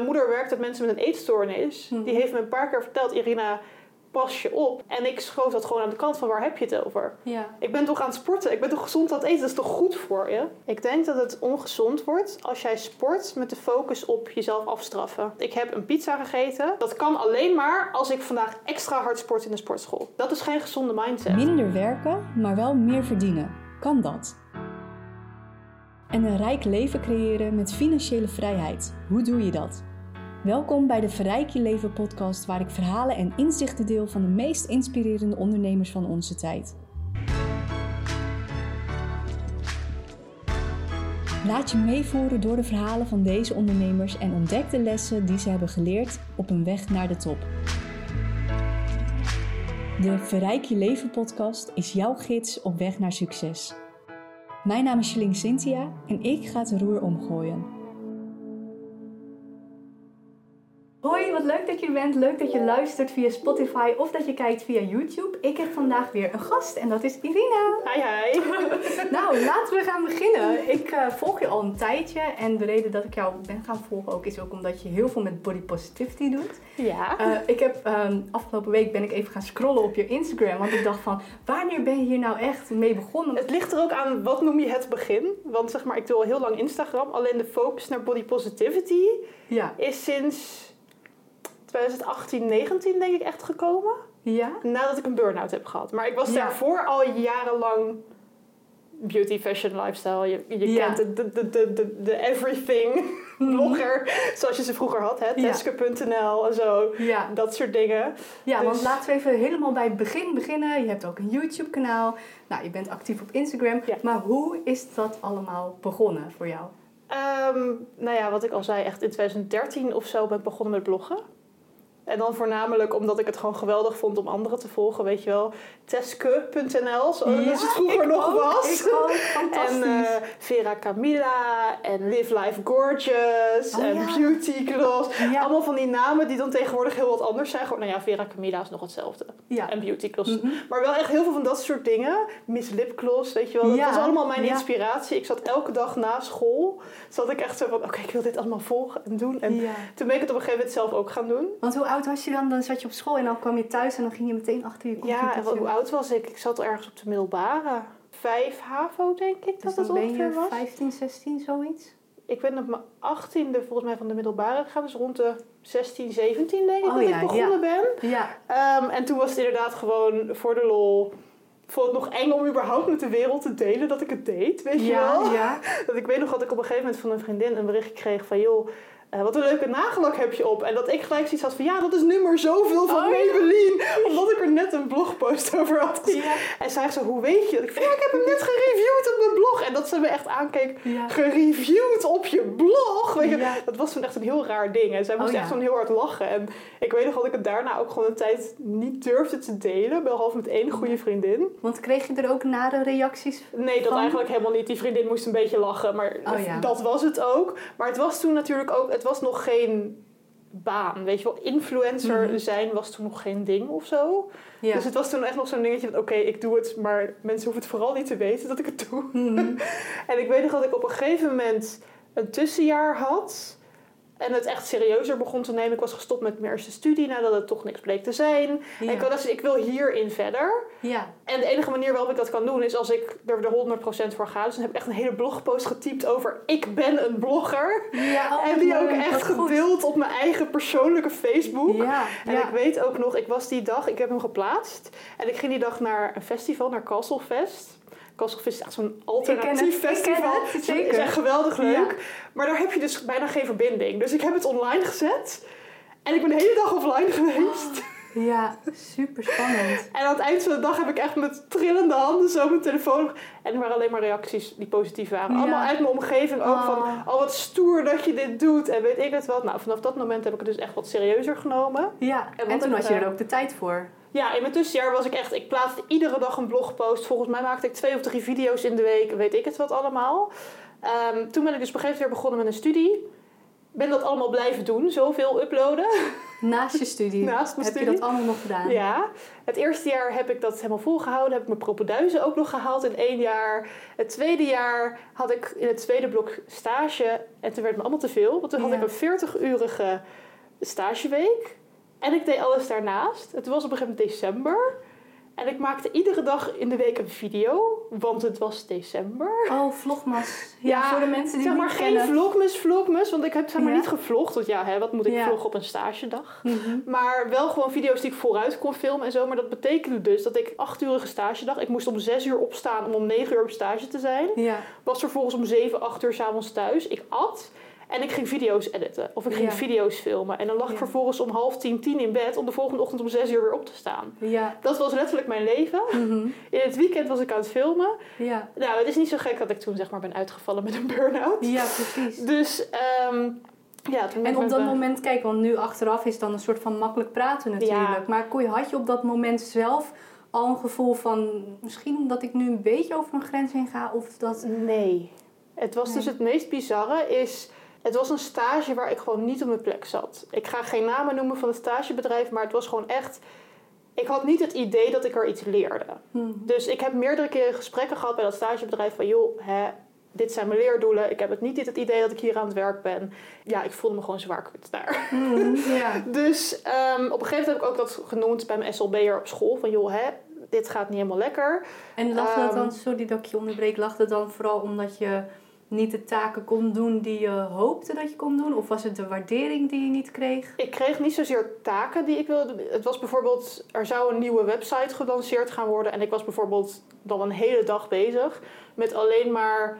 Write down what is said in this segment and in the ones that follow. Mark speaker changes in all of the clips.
Speaker 1: mijn moeder werkt met mensen met een eetstoornis.
Speaker 2: Mhm.
Speaker 1: Die heeft me een paar keer verteld, Irina, pas je op. En ik schoof dat gewoon aan de kant van waar heb je het over?
Speaker 2: Ja.
Speaker 1: Ik ben toch aan het sporten? Ik ben toch gezond aan het eten? Dat is toch goed voor je? Ik denk dat het ongezond wordt als jij sport met de focus op jezelf afstraffen. Ik heb een pizza gegeten. Dat kan alleen maar als ik vandaag extra hard sport in de sportschool. Dat is geen gezonde mindset.
Speaker 3: Minder werken, maar wel meer verdienen. Kan dat? En een rijk leven creëren met financiële vrijheid. Hoe doe je dat? Welkom bij de Verrijk je Leven podcast, waar ik verhalen en inzichten deel van de meest inspirerende ondernemers van onze tijd. Laat je meevoeren door de verhalen van deze ondernemers en ontdek de lessen die ze hebben geleerd op hun weg naar de top. De Verrijk je Leven podcast is jouw gids op weg naar succes. Mijn naam is Jeline Cynthia en ik ga het roer omgooien.
Speaker 2: Hoi, wat leuk dat je er bent. Leuk dat je luistert via Spotify of dat je kijkt via YouTube. Ik heb vandaag weer een gast en dat is Irina.
Speaker 1: Hi, hi.
Speaker 2: Nou, laten we gaan beginnen. Ik eh, volg je al een tijdje en de reden dat ik jou ben gaan volgen ook is ook omdat je heel veel met body positivity doet.
Speaker 1: Ja.
Speaker 2: Eh, ik heb ehm, afgelopen week ben ik even gaan scrollen op je Instagram, want ik dacht van wanneer ben je hier nou echt mee begonnen?
Speaker 1: Het ligt er ook aan wat noem je het begin. Want zeg maar, ik doe al heel lang Instagram. Alleen de focus naar body positivity
Speaker 2: Ja,
Speaker 1: is sinds 2018, 19 denk ik echt gekomen.
Speaker 2: ja,
Speaker 1: Nadat ik een burn-out heb gehad. Maar ik was
Speaker 2: Ja.
Speaker 1: daarvoor al jarenlang beauty, fashion, lifestyle. Je, je
Speaker 2: Ja.
Speaker 1: kent de, de, de, de, everything blogger. Zoals je ze vroeger had. Hè? Teske.nl en zo.
Speaker 2: ja.
Speaker 1: Dat soort dingen.
Speaker 2: Ja,
Speaker 1: Dus-
Speaker 2: want laten we even helemaal bij het begin beginnen. Je hebt ook een YouTube-kanaal. Nou, je bent actief op Instagram.
Speaker 1: Ja.
Speaker 2: Maar hoe is dat allemaal begonnen voor jou?
Speaker 1: Ehm, nou ja, wat ik al zei, echt in 2013 of zo ben ik begonnen met bloggen. En dan voornamelijk omdat ik het gewoon geweldig vond om anderen te volgen, weet je wel. Teske.nl, zoals
Speaker 2: Ja,
Speaker 1: het vroeger nog
Speaker 2: ook,
Speaker 1: was.
Speaker 2: Ik ook, fantastisch.
Speaker 1: En eh, Vera Camilla en Live Life Gorgeous
Speaker 2: Oh,
Speaker 1: en
Speaker 2: ja.
Speaker 1: Beauty Gloss.
Speaker 2: Ja.
Speaker 1: Allemaal van die namen die dan tegenwoordig heel wat anders zijn. Gewoon, nou ja, Vera Camilla is nog hetzelfde. En Beauty Gloss.
Speaker 2: Mhm.
Speaker 1: Maar wel echt heel veel van dat soort dingen. Miss Lip Gloss, weet je wel. Dat was allemaal mijn inspiratie. Ik zat elke dag na school. Zat ik echt zo van, oké, ik wil dit allemaal volgen en doen. En toen ben ik het op een gegeven moment zelf ook gaan doen.
Speaker 2: Want hoe oud was je dan? Dan zat je op school en dan kwam je thuis en dan ging je meteen achter je computer.
Speaker 1: Ja, hoe oud was ik? Ik zat ergens op de middelbare. Vijf HAVO, denk ik,
Speaker 2: Dus
Speaker 1: dat het
Speaker 2: ben
Speaker 1: ongeveer
Speaker 2: je
Speaker 1: was.
Speaker 2: 15, 16, zoiets?
Speaker 1: Ik ben op mijn achttiende volgens mij van de middelbare gegaan. Dus rond de 16, 17 denk ik
Speaker 2: Oh
Speaker 1: dat
Speaker 2: ja,
Speaker 1: ik begonnen ben.
Speaker 2: Ja.
Speaker 1: Ehm, en toen was het inderdaad gewoon voor de lol. Ik vond het nog eng om überhaupt met de wereld te delen dat ik het deed, weet je wel?
Speaker 2: Ja, ja.
Speaker 1: Dat ik weet nog dat ik op een gegeven moment van een vriendin een bericht kreeg van... joh, eh, wat een leuke nagellak heb je op. En dat ik gelijk zoiets had van... ja, dat is nummer zoveel van
Speaker 2: Oh.
Speaker 1: Maybelline. Net een blogpost over had gezien.
Speaker 2: Ja.
Speaker 1: En zij zo, hoe weet je dat? Ik ja, ik heb hem net gereviewd op mijn blog. En dat ze me echt aankeek,
Speaker 2: Ja.
Speaker 1: gereviewd op je blog. Weet je?
Speaker 2: Ja.
Speaker 1: Dat was toen echt een heel raar ding. En zij moest
Speaker 2: Oh,
Speaker 1: echt zo'n heel hard lachen. En ik weet nog dat ik het daarna ook gewoon een tijd niet durfde te delen. Behalve met één goede vriendin.
Speaker 2: Want kreeg je er ook nare reacties?
Speaker 1: Nee, dat
Speaker 2: Van?
Speaker 1: eigenlijk helemaal niet. Die vriendin moest een beetje lachen, maar
Speaker 2: Oh,
Speaker 1: dat was het ook. Maar het was toen natuurlijk ook, het was nog geen baan. Weet je wel, influencer
Speaker 2: Mhm.
Speaker 1: zijn was toen nog geen ding of zo.
Speaker 2: Ja.
Speaker 1: Dus het was toen echt nog zo'n dingetje van, oké, ik doe het, maar mensen hoeven het vooral niet te weten dat ik het doe.
Speaker 2: Mhm.
Speaker 1: En ik weet nog dat ik op een gegeven moment een tussenjaar had. En het echt serieuzer begon te nemen. Ik was gestopt met mijn eerste studie nadat het toch niks bleek te zijn.
Speaker 2: Ja.
Speaker 1: En ik dacht, ik wil hierin verder.
Speaker 2: Ja.
Speaker 1: En de enige manier waarop ik dat kan doen is als ik er de 100% voor ga. Dus dan heb ik echt een hele blogpost getypt over ik ben een blogger.
Speaker 2: Ja, oh,
Speaker 1: en die ook echt gedeeld op mijn eigen persoonlijke Facebook.
Speaker 2: Ja,
Speaker 1: En ik weet ook nog, ik was die dag, ik heb hem geplaatst. En ik ging die dag naar een festival, naar Castlefest. Castlefest is echt zo'n
Speaker 2: Ik
Speaker 1: alternatief
Speaker 2: het, ik
Speaker 1: festival.
Speaker 2: het, zeker.
Speaker 1: is echt geweldig leuk.
Speaker 2: Ja.
Speaker 1: Maar daar heb je dus bijna geen verbinding. Dus ik heb het online gezet. En ik ben de hele dag offline geweest.
Speaker 2: Ja, super spannend.
Speaker 1: En aan het eind van de dag heb ik echt met trillende handen zo mijn telefoon. En er waren alleen maar reacties die positief waren.
Speaker 2: Ja.
Speaker 1: Allemaal uit mijn omgeving ook
Speaker 2: Oh.
Speaker 1: van, oh wat stoer dat je dit doet en weet ik het wat. Nou, vanaf dat moment heb ik het dus echt wat serieuzer genomen.
Speaker 2: Ja,
Speaker 1: En
Speaker 2: en, toen
Speaker 1: ik
Speaker 2: had je er ook de tijd voor.
Speaker 1: Ja, in mijn tussenjaar was ik echt, ik plaatste iedere dag een blogpost. Volgens mij maakte ik twee of drie video's in de week, weet ik het wat allemaal. Ehm, toen ben ik dus op een gegeven moment weer begonnen met een studie. ben dat allemaal blijven doen, zoveel uploaden.
Speaker 2: Naast je studie
Speaker 1: Naast mijn
Speaker 2: heb je dat allemaal nog gedaan?
Speaker 1: Ja, het eerste jaar heb ik dat helemaal volgehouden. Heb ik mijn propenduizen ook nog gehaald in één jaar. Het tweede jaar had ik in het tweede blok stage. En toen werd het me allemaal te veel. Want toen had ik een 40-urige stageweek. En ik deed alles daarnaast. Het was op een gegeven moment december. En ik maakte iedere dag in de week een video. Want het was december.
Speaker 2: Oh, vlogmas. Ja, voor de mensen die
Speaker 1: zeg maar
Speaker 2: niet
Speaker 1: geen
Speaker 2: kennen.
Speaker 1: vlogmas, vlogmas. Want ik heb zeg maar
Speaker 2: Ja.
Speaker 1: niet gevlogd. Want ja, hè, wat moet ik
Speaker 2: Ja.
Speaker 1: vloggen op een stagedag?
Speaker 2: Mhm.
Speaker 1: Maar wel gewoon video's die ik vooruit kon filmen en zo. Maar dat betekende dus dat ik acht uurige stagedag. Ik moest om zes uur opstaan om om negen uur op stage te zijn.
Speaker 2: Ja.
Speaker 1: Was vervolgens om zeven, acht uur s'avonds thuis. Ik at. En ik ging video's editen. Of ik ging
Speaker 2: Ja.
Speaker 1: video's filmen. En dan lag ik
Speaker 2: Ja.
Speaker 1: vervolgens om half tien, tien in bed. Om de volgende ochtend om zes uur weer op te staan.
Speaker 2: Ja.
Speaker 1: Dat was letterlijk mijn leven.
Speaker 2: Mhm.
Speaker 1: In het weekend was ik aan het filmen.
Speaker 2: Ja.
Speaker 1: Nou, het is niet zo gek dat ik toen zeg maar ben uitgevallen met een burn-out.
Speaker 2: Ja, precies.
Speaker 1: Dus ehm, ja,
Speaker 2: En op dat moment, kijk, want nu achteraf is dan een soort van makkelijk praten natuurlijk.
Speaker 1: Ja.
Speaker 2: Maar je, had je op dat moment zelf al een gevoel van misschien dat ik nu een beetje over mijn grens heen ga? Of dat.
Speaker 1: Nee. Het was dus het meest bizarre is... Het was een stage waar ik gewoon niet op mijn plek zat. Ik ga geen namen noemen van het stagebedrijf, maar het was gewoon echt... Ik had niet het idee dat ik er iets leerde.
Speaker 2: Mhm.
Speaker 1: Dus ik heb meerdere keren gesprekken gehad bij dat stagebedrijf van... joh, hè, dit zijn mijn leerdoelen. Ik heb het niet het idee dat ik hier aan het werk ben. Ja, ik voelde me gewoon zwaar kut daar.
Speaker 2: Mhm, Ja.
Speaker 1: Dus ehm, op een gegeven moment heb ik ook dat genoemd bij mijn SLB'er op school. Van joh, hè, dit gaat niet helemaal lekker.
Speaker 2: En lag dat
Speaker 1: Ehm,
Speaker 2: dan, sorry dat ik je onderbreek, lag dat dan vooral omdat je niet de taken kon doen die je hoopte dat je kon doen? Of was het de waardering die je niet kreeg?
Speaker 1: Ik kreeg niet zozeer taken die ik wilde. Het was bijvoorbeeld, er zou een nieuwe website gelanceerd gaan worden. En ik was bijvoorbeeld dan een hele dag bezig met alleen maar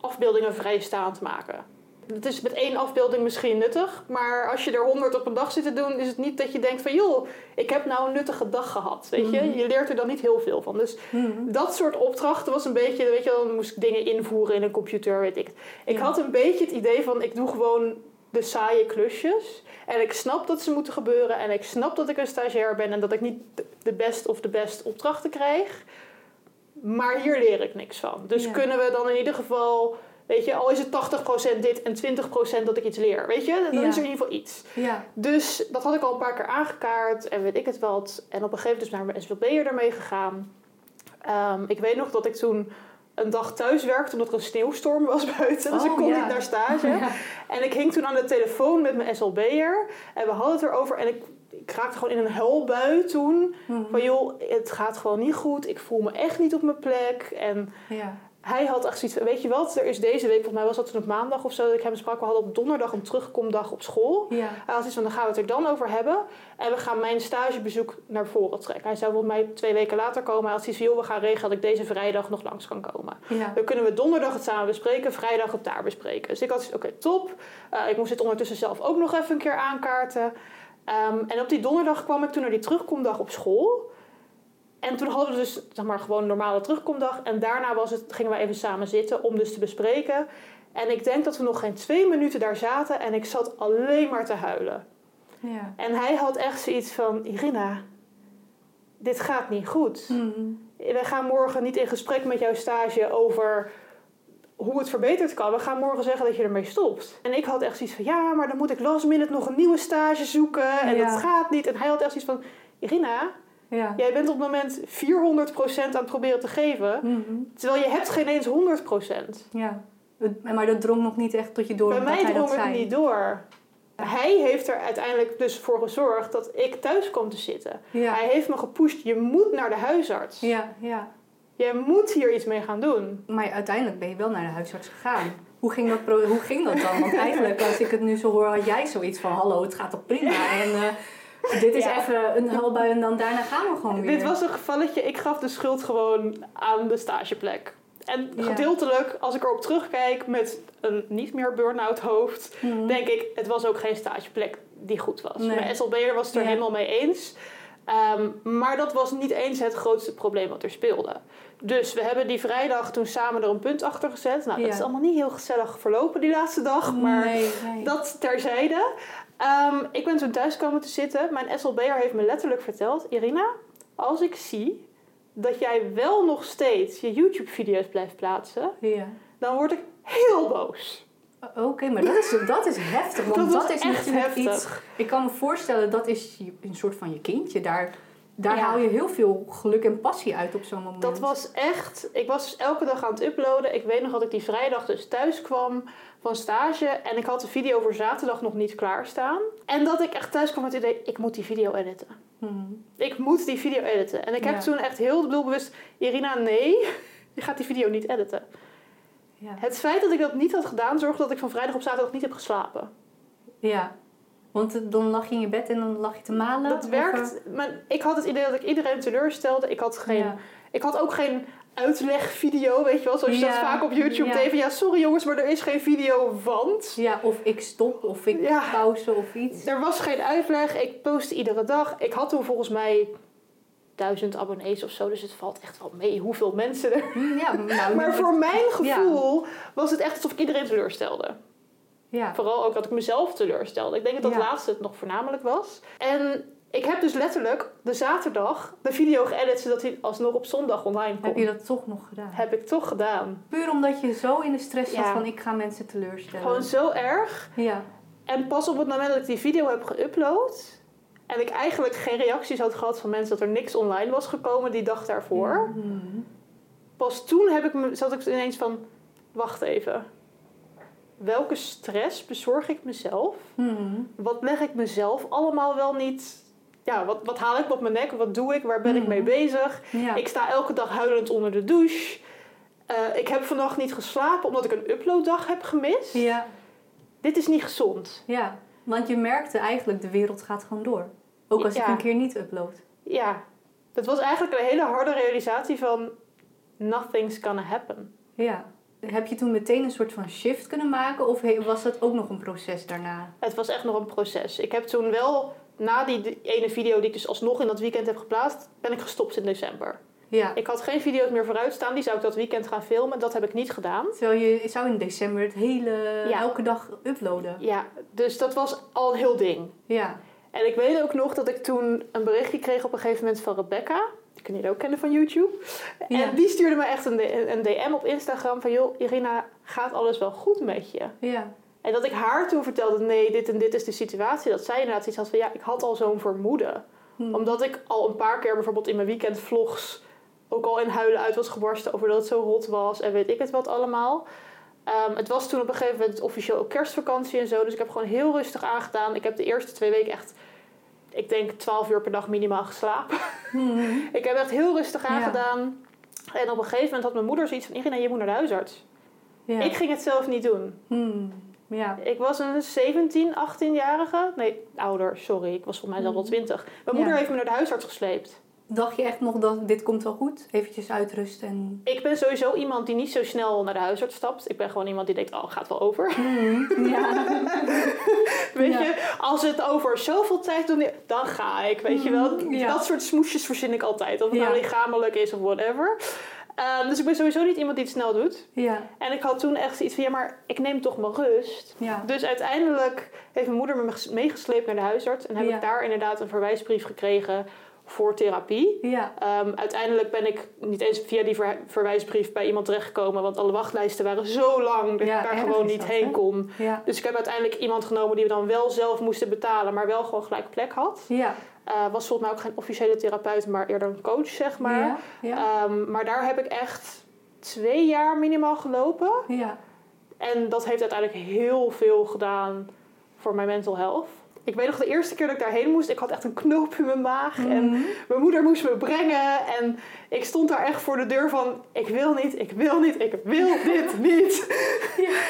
Speaker 1: afbeeldingen vrijstaand maken. Het is met één afbeelding misschien nuttig, maar als je er honderd op een dag zit te doen, is het niet dat je denkt van joh, ik heb nou een nuttige dag gehad. Weet je,
Speaker 2: Mhm.
Speaker 1: je leert er dan niet heel veel van. Dus
Speaker 2: Mhm.
Speaker 1: dat soort opdrachten was een beetje, weet je, dan moest ik dingen invoeren in een computer, weet ik. Ik
Speaker 2: Ja.
Speaker 1: had een beetje het idee van, ik doe gewoon de saaie klusjes. En ik snap dat ze moeten gebeuren. En ik snap dat ik een stagiair ben en dat ik niet de- de best of de best opdrachten krijg. Maar hier leer ik niks van. Dus
Speaker 2: Ja.
Speaker 1: kunnen we dan in ieder geval, weet je, al is het 80% dit en 20% dat ik iets leer. Weet je, dan
Speaker 2: Ja.
Speaker 1: is er in ieder geval iets.
Speaker 2: Ja.
Speaker 1: Dus dat had ik al een paar keer aangekaart en weet ik het wat. En op een gegeven moment is naar mijn SWP'er ermee gegaan. Ehm, ik weet nog dat ik toen een dag thuis werkte omdat er een sneeuwstorm was buiten. Dus
Speaker 2: Oh,
Speaker 1: ik kon
Speaker 2: ja.
Speaker 1: niet naar stage.
Speaker 2: Ja.
Speaker 1: En ik hing toen aan de telefoon met mijn SLB'er. En we hadden het erover. En ik, ik raakte gewoon in een huilbui toen.
Speaker 2: Mhm.
Speaker 1: Van joh, het gaat gewoon niet goed. Ik voel me echt niet op mijn plek. En
Speaker 2: Ja.
Speaker 1: Hij had echt zoiets van, weet je wat? Er is deze week, volgens mij was dat toen op maandag of zo, dat ik hem sprak. We hadden op donderdag een terugkomdag op school.
Speaker 2: Ja.
Speaker 1: Hij had iets van, dan gaan we het er dan over hebben. En we gaan mijn stagebezoek naar voren trekken. Hij zou volgens mij twee weken later komen. Hij had zoiets van, joh, we gaan regelen dat ik deze vrijdag nog langs kan komen.
Speaker 2: Ja.
Speaker 1: Dan kunnen we donderdag het samen bespreken, vrijdag het daar bespreken. Dus ik had zoiets, oké, top. Eh, ik moest dit ondertussen zelf ook nog even een keer aankaarten. Ehm, en op die donderdag kwam ik toen naar die terugkomdag op school. En toen hadden we dus zeg maar, gewoon een normale terugkomdag. En daarna was het, gingen we even samen zitten om dus te bespreken. En ik denk dat we nog geen twee minuten daar zaten en ik zat alleen maar te huilen.
Speaker 2: Ja.
Speaker 1: En hij had echt zoiets van, Irina, dit gaat niet goed.
Speaker 2: Mhm.
Speaker 1: We gaan morgen niet in gesprek met jouw stage over hoe het verbeterd kan. We gaan morgen zeggen dat je ermee stopt. En ik had echt zoiets van, ja, maar dan moet ik last minute nog een nieuwe stage zoeken. En
Speaker 2: Ja.
Speaker 1: dat gaat niet. En hij had echt zoiets van, Irina,
Speaker 2: Ja.
Speaker 1: jij bent op het moment 400% aan het proberen te geven.
Speaker 2: Mhm.
Speaker 1: Terwijl je hebt geen eens 100%.
Speaker 2: Ja. Maar dat drong nog niet echt tot je door
Speaker 1: Bij mij drong het niet door. Hij heeft er uiteindelijk dus voor gezorgd dat ik thuis kwam te zitten.
Speaker 2: Ja.
Speaker 1: Hij heeft me gepusht, je moet naar de huisarts.
Speaker 2: Ja, ja.
Speaker 1: Je moet hier iets mee gaan doen.
Speaker 2: Maar uiteindelijk ben je wel naar de huisarts gegaan. Hoe ging dat, hoe ging dat dan? Want eigenlijk, als ik het nu zo hoor, had jij zoiets van... Hallo, het gaat toch prima? En eh, dit is
Speaker 1: Ja.
Speaker 2: even een huilbui en dan daarna gaan we gewoon weer.
Speaker 1: Dit was een gevalletje, ik gaf de schuld gewoon aan de stageplek. En gedeeltelijk, als ik erop terugkijk met een niet meer burn-out hoofd,
Speaker 2: Mhm.
Speaker 1: denk ik, het was ook geen stageplek die goed was.
Speaker 2: Nee.
Speaker 1: Mijn SLB'er was het er
Speaker 2: Ja.
Speaker 1: helemaal mee eens. Ehm, maar dat was niet eens het grootste probleem wat er speelde. Dus we hebben die vrijdag toen samen er een punt achter gezet. Nou, dat is allemaal niet heel gezellig verlopen die laatste dag. Maar
Speaker 2: nee, nee.
Speaker 1: dat terzijde. Ehm, ik ben toen thuis komen te zitten. Mijn SLB'er heeft me letterlijk verteld... Irina, als ik zie dat jij wel nog steeds je YouTube-video's blijft plaatsen...
Speaker 2: Ja.
Speaker 1: dan word ik heel boos.
Speaker 2: Oké, maar dat is, dat is heftig. Want
Speaker 1: Dat
Speaker 2: is
Speaker 1: echt heftig.
Speaker 2: iets... Ik kan me voorstellen, dat is een soort van je kindje. Daar, daar
Speaker 1: Ja.
Speaker 2: haal je heel veel geluk en passie uit op zo'n moment.
Speaker 1: Dat was echt... Ik was elke dag aan het uploaden. Ik weet nog dat ik die vrijdag dus thuis kwam van stage. En ik had de video voor zaterdag nog niet klaarstaan. En dat ik echt thuis kwam met het idee, ik moet die video editen.
Speaker 2: Hmm.
Speaker 1: Ik moet die video editen. En ik heb
Speaker 2: Ja.
Speaker 1: toen echt heel doelbewust... Irina, nee, je gaat die video niet editen.
Speaker 2: Ja.
Speaker 1: Het feit dat ik dat niet had gedaan... zorgde dat ik van vrijdag op zaterdag niet heb geslapen.
Speaker 2: ja. Want eh, dan lag je in je bed en dan lag je te malen?
Speaker 1: Dat
Speaker 2: of,
Speaker 1: werkt. Maar ik had het idee dat ik iedereen teleurstelde. Ik had,
Speaker 2: eh,
Speaker 1: geen,
Speaker 2: Ja.
Speaker 1: ik had ook geen uitlegvideo, weet je wel. Zoals je dat vaak op YouTube
Speaker 2: ja.
Speaker 1: deed. van, Ja, sorry jongens, maar er is geen video, want...
Speaker 2: ja, of ik stop, of ik
Speaker 1: Ja.
Speaker 2: pauze, of iets.
Speaker 1: Er was geen uitleg. Ik postte iedere dag. Ik had toen volgens mij duizend abonnees of zo. Dus het valt echt wel mee hoeveel mensen er...
Speaker 2: Ja, nou,
Speaker 1: Maar voor mijn gevoel was het echt alsof ik iedereen teleurstelde.
Speaker 2: Ja.
Speaker 1: Vooral ook dat ik mezelf teleurstelde. Ik denk dat dat
Speaker 2: Ja.
Speaker 1: laatste het nog voornamelijk was. En ik heb dus letterlijk de zaterdag de video geëdit zodat hij alsnog op zondag online kon.
Speaker 2: Heb je dat toch nog gedaan?
Speaker 1: Heb ik toch gedaan.
Speaker 2: Puur omdat je zo in de stress zat
Speaker 1: Ja.
Speaker 2: van ik ga mensen teleurstellen.
Speaker 1: Gewoon zo erg.
Speaker 2: Ja.
Speaker 1: En pas op het moment dat ik die video heb geüpload... en ik eigenlijk geen reacties had gehad van mensen dat er niks online was gekomen die dag daarvoor...
Speaker 2: Mhm.
Speaker 1: Pas toen heb ik me, zat ik ineens van... Wacht even. Welke stress bezorg ik mezelf?
Speaker 2: Mhm.
Speaker 1: wat leg ik mezelf allemaal wel niet. Ja, wat, wat haal ik op mijn nek? Wat doe ik? Waar ben ik mee
Speaker 2: Mhm.
Speaker 1: bezig?
Speaker 2: Ja.
Speaker 1: Ik sta elke dag huilend onder de douche. Eh, ik heb vannacht niet geslapen omdat ik een uploaddag heb gemist.
Speaker 2: ja.
Speaker 1: Dit is niet gezond.
Speaker 2: Ja. Want je merkte eigenlijk, de wereld gaat gewoon door. Ook als ik een keer niet upload.
Speaker 1: Ja, dat was eigenlijk een hele harde realisatie van nothing's gonna happen.
Speaker 2: Ja. Heb je toen meteen een soort van shift kunnen maken? Of was dat ook nog een proces daarna?
Speaker 1: Het was echt nog een proces. Ik heb toen wel, na die ene video die ik dus alsnog in dat weekend heb geplaatst, ben ik gestopt in december.
Speaker 2: Ja.
Speaker 1: Ik had geen video's meer vooruit staan, die zou ik dat weekend gaan filmen. Dat heb ik niet gedaan.
Speaker 2: Terwijl je zou in december het hele,
Speaker 1: Ja.
Speaker 2: elke dag uploaden.
Speaker 1: Ja, dus dat was al een heel ding.
Speaker 2: Ja.
Speaker 1: En ik weet ook nog dat ik toen een berichtje kreeg op een gegeven moment van Rebecca. Die kun je ook kennen van YouTube.
Speaker 2: Ja.
Speaker 1: En die stuurde me echt een, een DM op Instagram van... joh, Irina, gaat alles wel goed met je?
Speaker 2: Ja.
Speaker 1: En dat ik haar toen vertelde, nee, dit en dit is de situatie. Dat zij inderdaad iets had van, ja, ik had al zo'n vermoeden.
Speaker 2: Hm.
Speaker 1: Omdat ik al een paar keer bijvoorbeeld in mijn weekendvlogs... ook al in huilen uit was gebarsten over dat het zo hot was... en weet ik het wat allemaal... Ehm, het was toen op een gegeven moment officieel ook kerstvakantie en zo. Dus ik heb gewoon heel rustig aangedaan. Ik heb de eerste twee weken echt, ik denk 12 uur per dag minimaal geslapen.
Speaker 2: Mhm.
Speaker 1: ik heb echt heel rustig
Speaker 2: Ja.
Speaker 1: aangedaan. En op een gegeven moment had mijn moeder zoiets van... Irina, je moet naar de huisarts.
Speaker 2: Ja.
Speaker 1: Ik ging het zelf niet doen.
Speaker 2: Hmm. Ja.
Speaker 1: Ik was een 17, 18-jarige. Nee, ouder, sorry. Ik was volgens mij zelf wel
Speaker 2: Mhm.
Speaker 1: 20. Mijn moeder heeft me naar de huisarts gesleept.
Speaker 2: Dacht je echt nog dat dit komt wel goed? Eventjes uitrusten en...
Speaker 1: Ik ben sowieso iemand die niet zo snel naar de huisarts stapt. Ik ben gewoon iemand die denkt, oh, gaat wel over.
Speaker 2: Ja.
Speaker 1: Weet
Speaker 2: Ja.
Speaker 1: je, als het over zoveel tijd doet, dan ga ik. Weet je wel,
Speaker 2: Mm, ja.
Speaker 1: dat soort smoesjes verzin ik altijd. Of het nou lichamelijk is of whatever. Ehm, dus ik ben sowieso niet iemand die het snel doet.
Speaker 2: Ja.
Speaker 1: En ik had toen echt iets van, ja, maar ik neem toch mijn rust.
Speaker 2: Ja.
Speaker 1: Dus uiteindelijk heeft mijn moeder me ges- meegesleept naar de huisarts. En heb
Speaker 2: Ja.
Speaker 1: ik daar inderdaad een verwijsbrief gekregen voor therapie.
Speaker 2: Ja.
Speaker 1: Ehm, uiteindelijk ben ik niet eens via die ver- verwijsbrief bij iemand terechtgekomen. Want alle wachtlijsten waren zo lang dat
Speaker 2: Ja,
Speaker 1: ik daar gewoon niet
Speaker 2: dat,
Speaker 1: heen kon.
Speaker 2: Ja.
Speaker 1: Dus ik heb uiteindelijk iemand genomen die we dan wel zelf moesten betalen, maar wel gewoon gelijk plek had.
Speaker 2: Ja.
Speaker 1: Eh, was volgens mij ook geen officiële therapeut, maar eerder een coach, zeg maar. Ehm, maar daar heb ik echt twee jaar minimaal gelopen.
Speaker 2: Ja.
Speaker 1: En dat heeft uiteindelijk heel veel gedaan voor mijn mental health. Ik weet nog de eerste keer dat ik daarheen moest, ik had echt een knoop in mijn maag. En
Speaker 2: Mhm.
Speaker 1: mijn moeder moest me brengen. En ik stond daar echt voor de deur van, ik wil niet, ik wil niet, ik wil dit niet.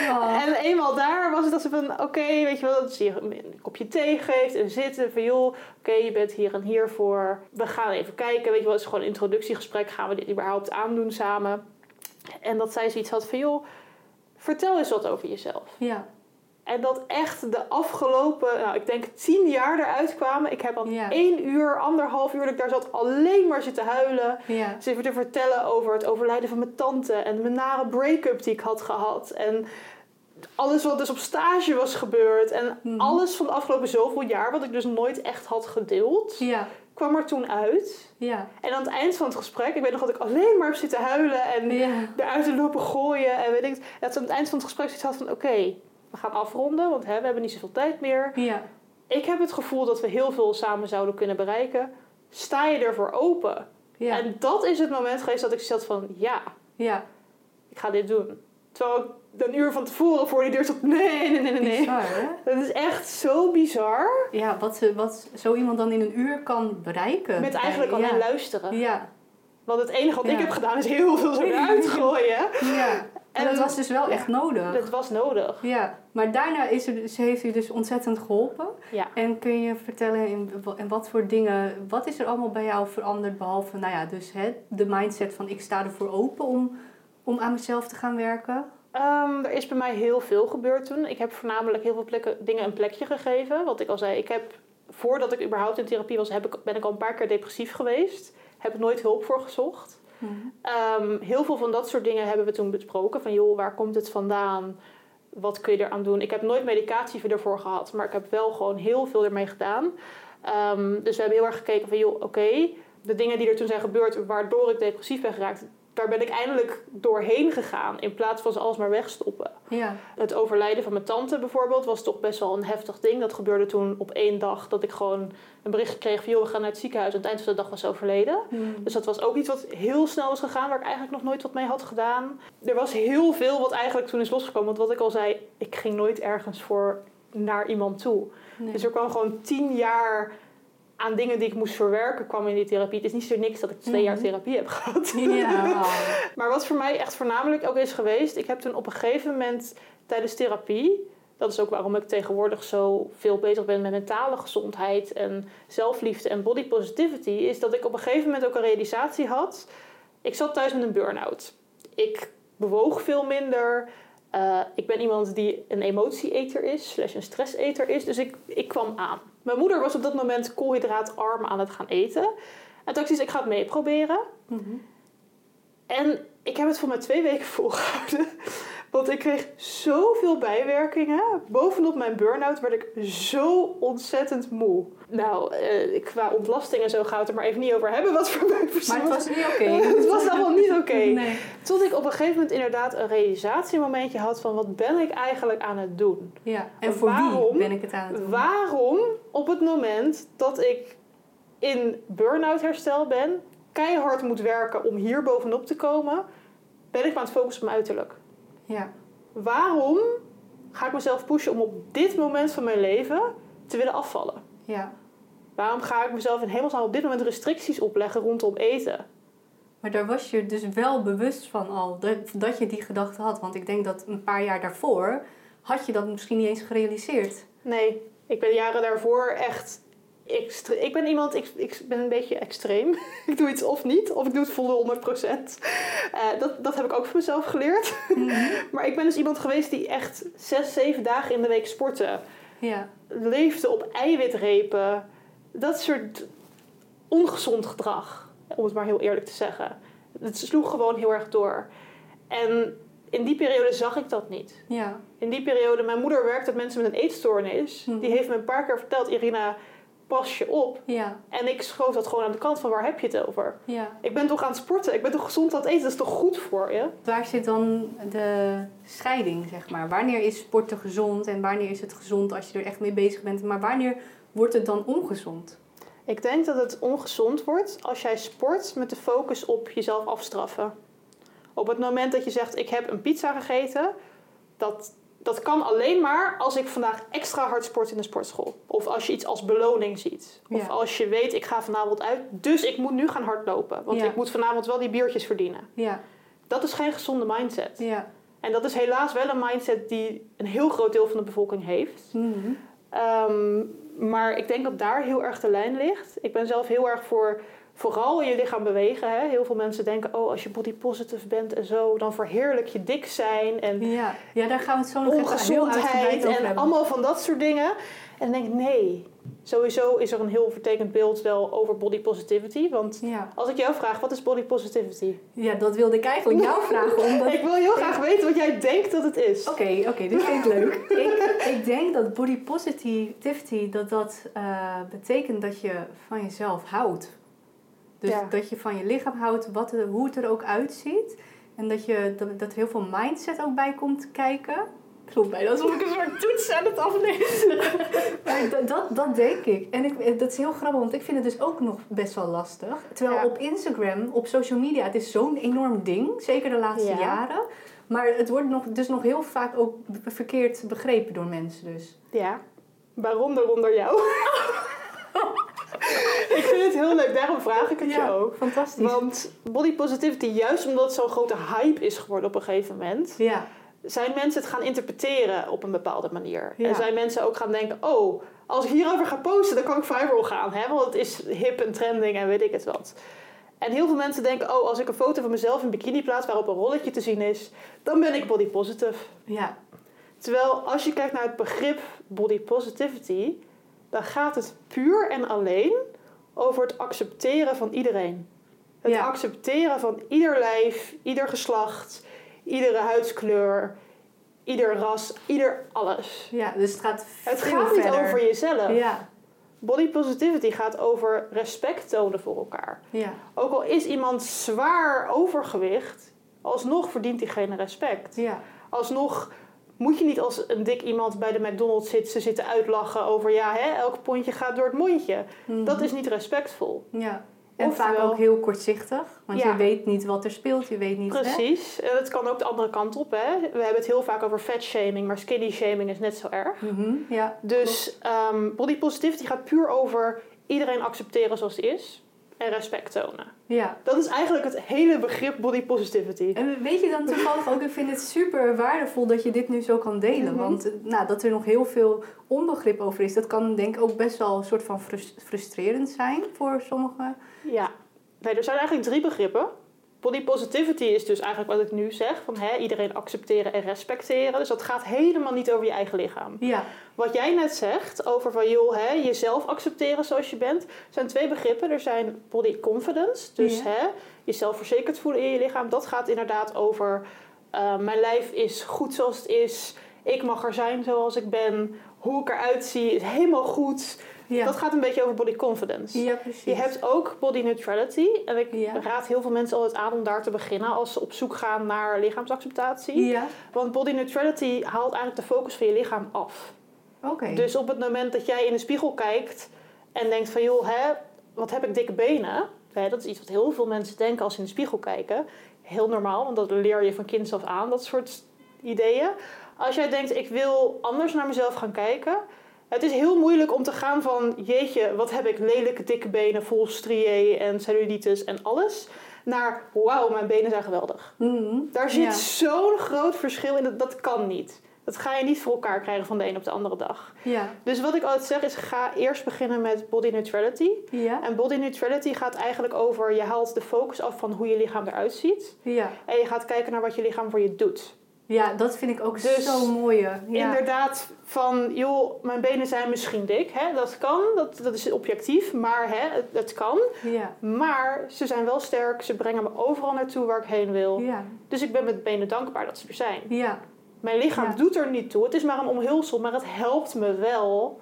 Speaker 2: Ja.
Speaker 1: En eenmaal daar was het dat ze van, oké, weet je wel, dat ze je een kopje thee geeft en zitten. Van joh, oké, je bent hier en hier voor. We gaan even kijken, weet je wel, het is gewoon een introductiegesprek. Gaan we dit überhaupt aandoen samen? En dat zij zoiets had van, joh, vertel eens wat over jezelf.
Speaker 2: Ja.
Speaker 1: En dat echt de afgelopen, nou, ik denk tien jaar eruit kwamen. Ik heb al
Speaker 2: Ja.
Speaker 1: één uur, anderhalf uur dat ik daar zat alleen maar zitten huilen.
Speaker 2: Ja.
Speaker 1: Ze even te vertellen over het overlijden van mijn tante en mijn nare break-up die ik had gehad. En alles wat dus op stage was gebeurd. En
Speaker 2: Mhm.
Speaker 1: alles van de afgelopen zoveel jaar, wat ik dus nooit echt had gedeeld,
Speaker 2: Ja.
Speaker 1: kwam er toen uit.
Speaker 2: Ja.
Speaker 1: En aan het eind van het gesprek, ik weet nog dat ik alleen maar heb zitten huilen en
Speaker 2: Ja.
Speaker 1: eruit te lopen gooien. En weet ik, dat ze aan het eind van het gesprek zoiets had van: oké, we gaan afronden, want hè, we hebben niet zoveel tijd meer.
Speaker 2: Ja.
Speaker 1: Ik heb het gevoel dat we heel veel samen zouden kunnen bereiken. Sta je ervoor open?
Speaker 2: Ja.
Speaker 1: En dat is het moment geweest dat ik zat van, ja,
Speaker 2: ja.
Speaker 1: ik ga dit doen. Terwijl ik een uur van tevoren voor die deur zat, nee, nee, nee, nee, nee.
Speaker 2: Bizar, hè?
Speaker 1: Dat is echt zo bizar.
Speaker 2: Ja, wat, ze- wat zo iemand dan in een uur kan bereiken.
Speaker 1: Met eigenlijk
Speaker 2: Ja.
Speaker 1: alleen luisteren.
Speaker 2: Ja.
Speaker 1: Want het enige wat
Speaker 2: Ja.
Speaker 1: ik heb gedaan is heel veel zo eruit gooien.
Speaker 2: ja. En dat was dus wel echt nodig.
Speaker 1: Dat was nodig.
Speaker 2: Ja, maar daarna is er, ze heeft u dus ontzettend geholpen.
Speaker 1: Ja.
Speaker 2: En kun je vertellen in, in wat voor dingen, wat is er allemaal bij jou veranderd? Behalve, nou ja, dus hè, de mindset van ik sta ervoor open om, om aan mezelf te gaan werken.
Speaker 1: Ehm, er is bij mij heel veel gebeurd toen. Ik heb voornamelijk heel veel plekken, dingen een plekje gegeven. Wat ik al zei, ik heb, voordat ik überhaupt in therapie was, heb ik, ben ik al een paar keer depressief geweest. Heb nooit hulp voor gezocht. Ehm, heel veel van dat soort dingen hebben we toen besproken. Van joh, waar komt het vandaan? Wat kun je eraan doen? Ik heb nooit medicatie ervoor gehad, maar ik heb wel gewoon heel veel ermee gedaan. Ehm, dus we hebben heel erg gekeken van joh, oké, de dingen die er toen zijn gebeurd waardoor ik depressief ben geraakt, daar ben ik eindelijk doorheen gegaan in plaats van ze alles maar wegstoppen.
Speaker 2: Ja,
Speaker 1: Het overlijden van mijn tante bijvoorbeeld was toch best wel een heftig ding. Dat gebeurde toen op één dag dat ik gewoon een bericht kreeg van joh, we gaan naar het ziekenhuis. Aan het eind van de dag was ze overleden. Dus dat was ook iets wat heel snel was gegaan, waar ik eigenlijk nog nooit wat mee had gedaan. Er was heel veel wat eigenlijk toen is losgekomen. Want wat ik al zei, ik ging nooit ergens voor naar iemand toe.
Speaker 2: nee.
Speaker 1: Dus er kwam gewoon tien jaar aan dingen die ik moest verwerken, kwam in die therapie. Het is niet zo niks dat ik twee jaar
Speaker 2: Mhm.
Speaker 1: therapie heb gehad.
Speaker 2: ja, wauw.
Speaker 1: Maar wat voor mij echt voornamelijk ook is geweest, ik heb toen op een gegeven moment tijdens therapie, dat is ook waarom ik tegenwoordig zo veel bezig ben met mentale gezondheid en zelfliefde en body positivity, is dat ik op een gegeven moment ook een realisatie had. Ik zat thuis met een burn-out. Ik bewoog veel minder. Eh, ik ben iemand die een emotieeter is, slash een stresseter is. Dus ik, ik kwam aan. Mijn moeder was op dat moment koolhydraatarm aan het gaan eten. En toen ik ik ga het meeproberen.
Speaker 2: Mhm.
Speaker 1: En ik heb het voor mij twee weken volgehouden. Want ik kreeg zoveel bijwerkingen. Bovenop mijn burn-out werd ik zo ontzettend moe. Nou, eh, qua ontlasting en zo gaan we het er maar even niet over hebben. Wat voor mij
Speaker 2: Maar het was niet oké.
Speaker 1: het was allemaal niet oké.
Speaker 2: Nee.
Speaker 1: Tot ik op een gegeven moment inderdaad een realisatiemomentje had van wat ben ik eigenlijk aan het doen?
Speaker 2: Ja, en voor
Speaker 1: Waarom?
Speaker 2: wie ben ik het aan het doen?
Speaker 1: Waarom op het moment dat ik in burn-out herstel ben, keihard moet werken om hier bovenop te komen, ben ik me aan het focussen op mijn uiterlijk?
Speaker 2: Ja,
Speaker 1: Waarom ga ik mezelf pushen om op dit moment van mijn leven te willen afvallen?
Speaker 2: ja.
Speaker 1: Waarom ga ik mezelf in hemelsnaam op dit moment restricties opleggen rondom eten?
Speaker 2: Maar daar was je dus wel bewust van al, dat, dat je die gedachte had. Want ik denk dat een paar jaar daarvoor had je dat misschien niet eens gerealiseerd.
Speaker 1: Nee, ik ben jaren daarvoor echt. Extre ik ben iemand, ik, ik ben een beetje extreem. ik doe iets of niet, of ik doe het volle 100%. Eh dat, dat heb ik ook voor mezelf geleerd. maar ik ben dus iemand geweest die echt zes, zeven dagen in de week sportte.
Speaker 2: Ja,
Speaker 1: Leefde op eiwitrepen. Dat soort ongezond gedrag, om het maar heel eerlijk te zeggen. Het sloeg gewoon heel erg door. En in die periode zag ik dat niet.
Speaker 2: ja,
Speaker 1: In die periode, mijn moeder werkt met mensen met een eetstoornis.
Speaker 2: Mhm.
Speaker 1: Die heeft me een paar keer verteld, Irina, pas je op.
Speaker 2: ja,
Speaker 1: En ik schoof dat gewoon aan de kant van, waar heb je het over?
Speaker 2: ja.
Speaker 1: Ik ben toch aan het sporten, ik ben toch gezond aan het eten, dat is toch goed voor je?
Speaker 2: Waar zit dan de scheiding, zeg maar? Wanneer is sporten gezond en wanneer is het gezond als je er echt mee bezig bent? Maar wanneer wordt het dan ongezond?
Speaker 1: Ik denk dat het ongezond wordt als jij sport met de focus op jezelf afstraffen. Op het moment dat je zegt, ik heb een pizza gegeten, dat, dat kan alleen maar als ik vandaag extra hard sport in de sportschool. Of als je iets als beloning ziet. Of
Speaker 2: Ja.
Speaker 1: als je weet, ik ga vanavond uit, dus ik moet nu gaan hardlopen. Want
Speaker 2: Ja.
Speaker 1: ik moet vanavond wel die biertjes verdienen.
Speaker 2: Ja,
Speaker 1: Dat is geen gezonde mindset.
Speaker 2: ja.
Speaker 1: En dat is helaas wel een mindset die een heel groot deel van de bevolking heeft.
Speaker 2: Mhm.
Speaker 1: Ehm, maar ik denk dat daar heel erg de lijn ligt. Ik ben zelf heel erg voor vooral je lichaam bewegen. Hè. Heel veel mensen denken, oh, als je body positive bent en zo, dan verheerlijk je dik zijn en
Speaker 2: Ja. ja, daar gaan we het zo nog heel
Speaker 1: ongezondheid
Speaker 2: over
Speaker 1: en
Speaker 2: hebben.
Speaker 1: allemaal van dat soort dingen. En dan denk ik, nee, sowieso is er een heel vertekend beeld wel over body positivity. Want
Speaker 2: Ja.
Speaker 1: als ik jou vraag, wat is body positivity?
Speaker 2: ja, dat wilde ik eigenlijk jou vragen. Omdat...
Speaker 1: Ik wil heel graag weten wat jij denkt dat het is.
Speaker 2: Oké, oké, dit vind ik leuk. ik, ik denk dat body positivity, dat dat eh, betekent dat je van jezelf houdt. Dus
Speaker 1: Ja.
Speaker 2: dat je van je lichaam houdt, wat hoe het er ook uitziet. En dat, je, dat, dat er heel veel mindset ook bij komt kijken. Klopt bijna alsof ik een soort toets aan het maar dat, dat, dat denk ik. En ik, dat is heel grappig, want ik vind het dus ook nog best wel lastig. Terwijl
Speaker 1: Ja.
Speaker 2: op Instagram, op social media, het is zo'n enorm ding. Zeker de laatste
Speaker 1: Ja.
Speaker 2: jaren. Maar het wordt nog, dus nog heel vaak ook verkeerd begrepen door mensen dus.
Speaker 1: Ja. Waaronder onder jou. ik vind het heel leuk, daarom vraag ik het je ook.
Speaker 2: fantastisch.
Speaker 1: Want body positivity, juist omdat het zo'n grote hype is geworden op een gegeven moment,
Speaker 2: ja,
Speaker 1: zijn mensen het gaan interpreteren op een bepaalde manier.
Speaker 2: Ja.
Speaker 1: En zijn mensen ook gaan denken, oh, als ik hierover ga posten, dan kan ik viral gaan. Hè? Want het is hip en trending en weet ik het wat. En heel veel mensen denken, oh, als ik een foto van mezelf in bikini plaats waarop een rolletje te zien is, dan ben ik body positive.
Speaker 2: ja,
Speaker 1: Terwijl als je kijkt naar het begrip body positivity, dan gaat het puur en alleen over het accepteren van iedereen. Het
Speaker 2: Ja.
Speaker 1: accepteren van ieder lijf, ieder geslacht, iedere huidskleur, ieder ras, ieder alles.
Speaker 2: ja, dus het gaat
Speaker 1: Het gaat niet
Speaker 2: verder.
Speaker 1: over jezelf.
Speaker 2: Ja,
Speaker 1: Body positivity gaat over respect tonen voor elkaar.
Speaker 2: ja,
Speaker 1: Ook al is iemand zwaar overgewicht, alsnog verdient diegene respect.
Speaker 2: ja,
Speaker 1: Alsnog moet je niet als een dik iemand bij de McDonald's zitten, zitten uitlachen over ja, hè, elk pondje gaat door het mondje.
Speaker 2: Mhm.
Speaker 1: Dat is niet respectvol.
Speaker 2: ja. En
Speaker 1: Oftewel-
Speaker 2: vaak ook heel kortzichtig, want
Speaker 1: Ja.
Speaker 2: je weet niet wat er speelt, je weet niet... Hè?
Speaker 1: Precies. En het kan ook de andere kant op. Hè. We hebben het heel vaak over fat shaming, maar skinny shaming is net zo erg.
Speaker 2: Mhm, ja,
Speaker 1: Dus ehm, body positivity gaat puur over iedereen accepteren zoals hij is en respect tonen.
Speaker 2: ja.
Speaker 1: Dat is eigenlijk het hele begrip body positivity.
Speaker 2: En weet je dan toevallig ook, ik vind het super waardevol dat je dit nu zo kan delen.
Speaker 1: Mhm.
Speaker 2: Want eh, nou, dat er nog heel veel onbegrip over is, dat kan denk ik ook best wel een soort van frus- frustrerend zijn voor sommigen.
Speaker 1: Ja, nee, er zijn eigenlijk drie begrippen. Body positivity is dus eigenlijk wat ik nu zeg: van hè, iedereen accepteren en respecteren. Dus dat gaat helemaal niet over je eigen lichaam.
Speaker 2: Ja,
Speaker 1: Wat jij net zegt over van joh, hè, jezelf accepteren zoals je bent, zijn twee begrippen. Er zijn body confidence, dus
Speaker 2: Ja.
Speaker 1: hè, jezelf verzekerd voelen in je lichaam. Dat gaat inderdaad over eh, mijn lijf is goed zoals het is. Ik mag er zijn zoals ik ben. Hoe ik eruit zie is helemaal goed.
Speaker 2: Ja.
Speaker 1: Dat gaat een beetje over body confidence.
Speaker 2: ja precies.
Speaker 1: Je hebt ook body neutrality. En ik
Speaker 2: Ja.
Speaker 1: raad heel veel mensen altijd aan om daar te beginnen als ze op zoek gaan naar lichaamsacceptatie.
Speaker 2: Ja,
Speaker 1: Want body neutrality haalt eigenlijk de focus van je lichaam af.
Speaker 2: oké.
Speaker 1: Dus op het moment dat jij in de spiegel kijkt en denkt van joh, hè, wat heb ik dikke benen? Hè, dat is iets wat heel veel mensen denken als ze in de spiegel kijken. Heel normaal, want dat leer je van kinds af aan, dat soort ideeën. Als jij denkt, ik wil anders naar mezelf gaan kijken. Het is heel moeilijk om te gaan van, jeetje, wat heb ik lelijke dikke benen vol striën en cellulitis en alles. Naar, wauw, mijn benen zijn geweldig.
Speaker 2: Mhm.
Speaker 1: Daar zit
Speaker 2: Ja.
Speaker 1: zo'n groot verschil in, dat, dat kan niet. Dat ga je niet voor elkaar krijgen van de een op de andere dag.
Speaker 2: Ja,
Speaker 1: Dus wat ik altijd zeg is, ga eerst beginnen met body neutrality.
Speaker 2: ja,
Speaker 1: En body neutrality gaat eigenlijk over, je haalt de focus af van hoe je lichaam eruit ziet.
Speaker 2: ja.
Speaker 1: En je gaat kijken naar wat je lichaam voor je doet.
Speaker 2: Ja, dat vind ik ook
Speaker 1: Dus
Speaker 2: zo'n mooie. Ja.
Speaker 1: Inderdaad, van joh, mijn benen zijn misschien dik. Hè? Dat kan, dat, dat is objectief, maar hè, het, het kan.
Speaker 2: Ja,
Speaker 1: Maar ze zijn wel sterk, ze brengen me overal naartoe waar ik heen wil.
Speaker 2: ja,
Speaker 1: Dus ik ben met benen dankbaar dat ze er zijn.
Speaker 2: ja.
Speaker 1: Mijn lichaam
Speaker 2: Ja.
Speaker 1: doet er niet toe. Het is maar een omhulsel, maar het helpt me wel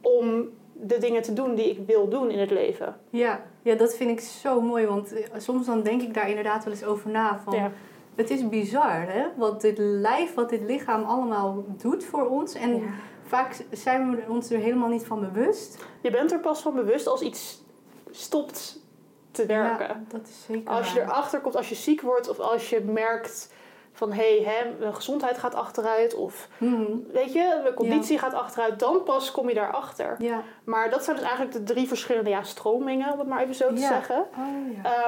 Speaker 1: om de dingen te doen die ik wil doen in het leven.
Speaker 2: Ja, ja, dat vind ik zo mooi. Want eh, soms dan denk ik daar inderdaad wel eens over na. Van,
Speaker 1: Ja.
Speaker 2: Het is bizar, hè? Wat dit lijf, wat dit lichaam allemaal doet voor ons. En
Speaker 1: Ja.
Speaker 2: vaak zijn we ons er helemaal niet van bewust.
Speaker 1: Je bent er pas van bewust als iets stopt te werken.
Speaker 2: Ja, dat is zeker
Speaker 1: Als je
Speaker 2: waar.
Speaker 1: erachter komt, als je ziek wordt of als je merkt van hé, hè, mijn gezondheid gaat achteruit of
Speaker 2: Mhm.
Speaker 1: weet je, mijn conditie gaat achteruit, dan pas kom je daarachter.
Speaker 2: Ja.
Speaker 1: Maar dat zijn dus eigenlijk de drie verschillende ja, stromingen, om het maar even zo te
Speaker 2: Ja.
Speaker 1: zeggen.
Speaker 2: Oh, ja.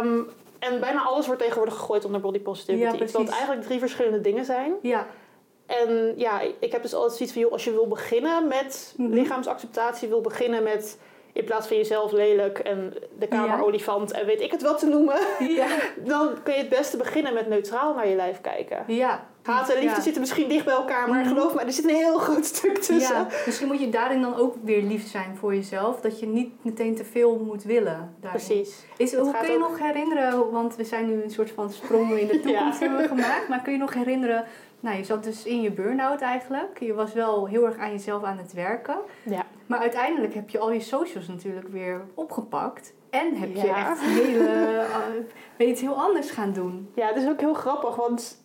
Speaker 1: En bijna alles wordt tegenwoordig gegooid onder body
Speaker 2: Ja,
Speaker 1: positivity. terwijl het eigenlijk drie verschillende dingen zijn.
Speaker 2: ja,
Speaker 1: En ja, ik heb dus altijd zoiets van, joh, als je wil beginnen met
Speaker 2: Mhm.
Speaker 1: lichaamsacceptatie, wil beginnen met in plaats van jezelf lelijk en de
Speaker 2: Ja.
Speaker 1: kamerolifant en weet ik het wat te noemen,
Speaker 2: ja,
Speaker 1: dan kun je het beste beginnen met neutraal naar je lijf kijken.
Speaker 2: ja.
Speaker 1: Haat en liefde
Speaker 2: Ja.
Speaker 1: zitten misschien dicht bij elkaar, maar
Speaker 2: Mhm.
Speaker 1: geloof me, er zit een heel groot stuk tussen.
Speaker 2: Ja, misschien moet je daarin dan ook weer lief zijn voor jezelf. Dat je niet meteen te veel moet willen. Daarin.
Speaker 1: Precies.
Speaker 2: Is, hoe kun je
Speaker 1: ook-
Speaker 2: nog herinneren, want we zijn nu een soort van sprong in de toekomst
Speaker 1: Ja.
Speaker 2: hebben we gemaakt. Maar kun je nog herinneren, nou je zat dus in je burn-out eigenlijk. Je was wel heel erg aan jezelf aan het werken.
Speaker 1: Ja.
Speaker 2: Maar uiteindelijk heb je al je socials natuurlijk weer opgepakt. En heb je
Speaker 1: Ja.
Speaker 2: echt hele, eh, ben je iets heel anders gaan doen.
Speaker 1: Ja, het is ook heel grappig, want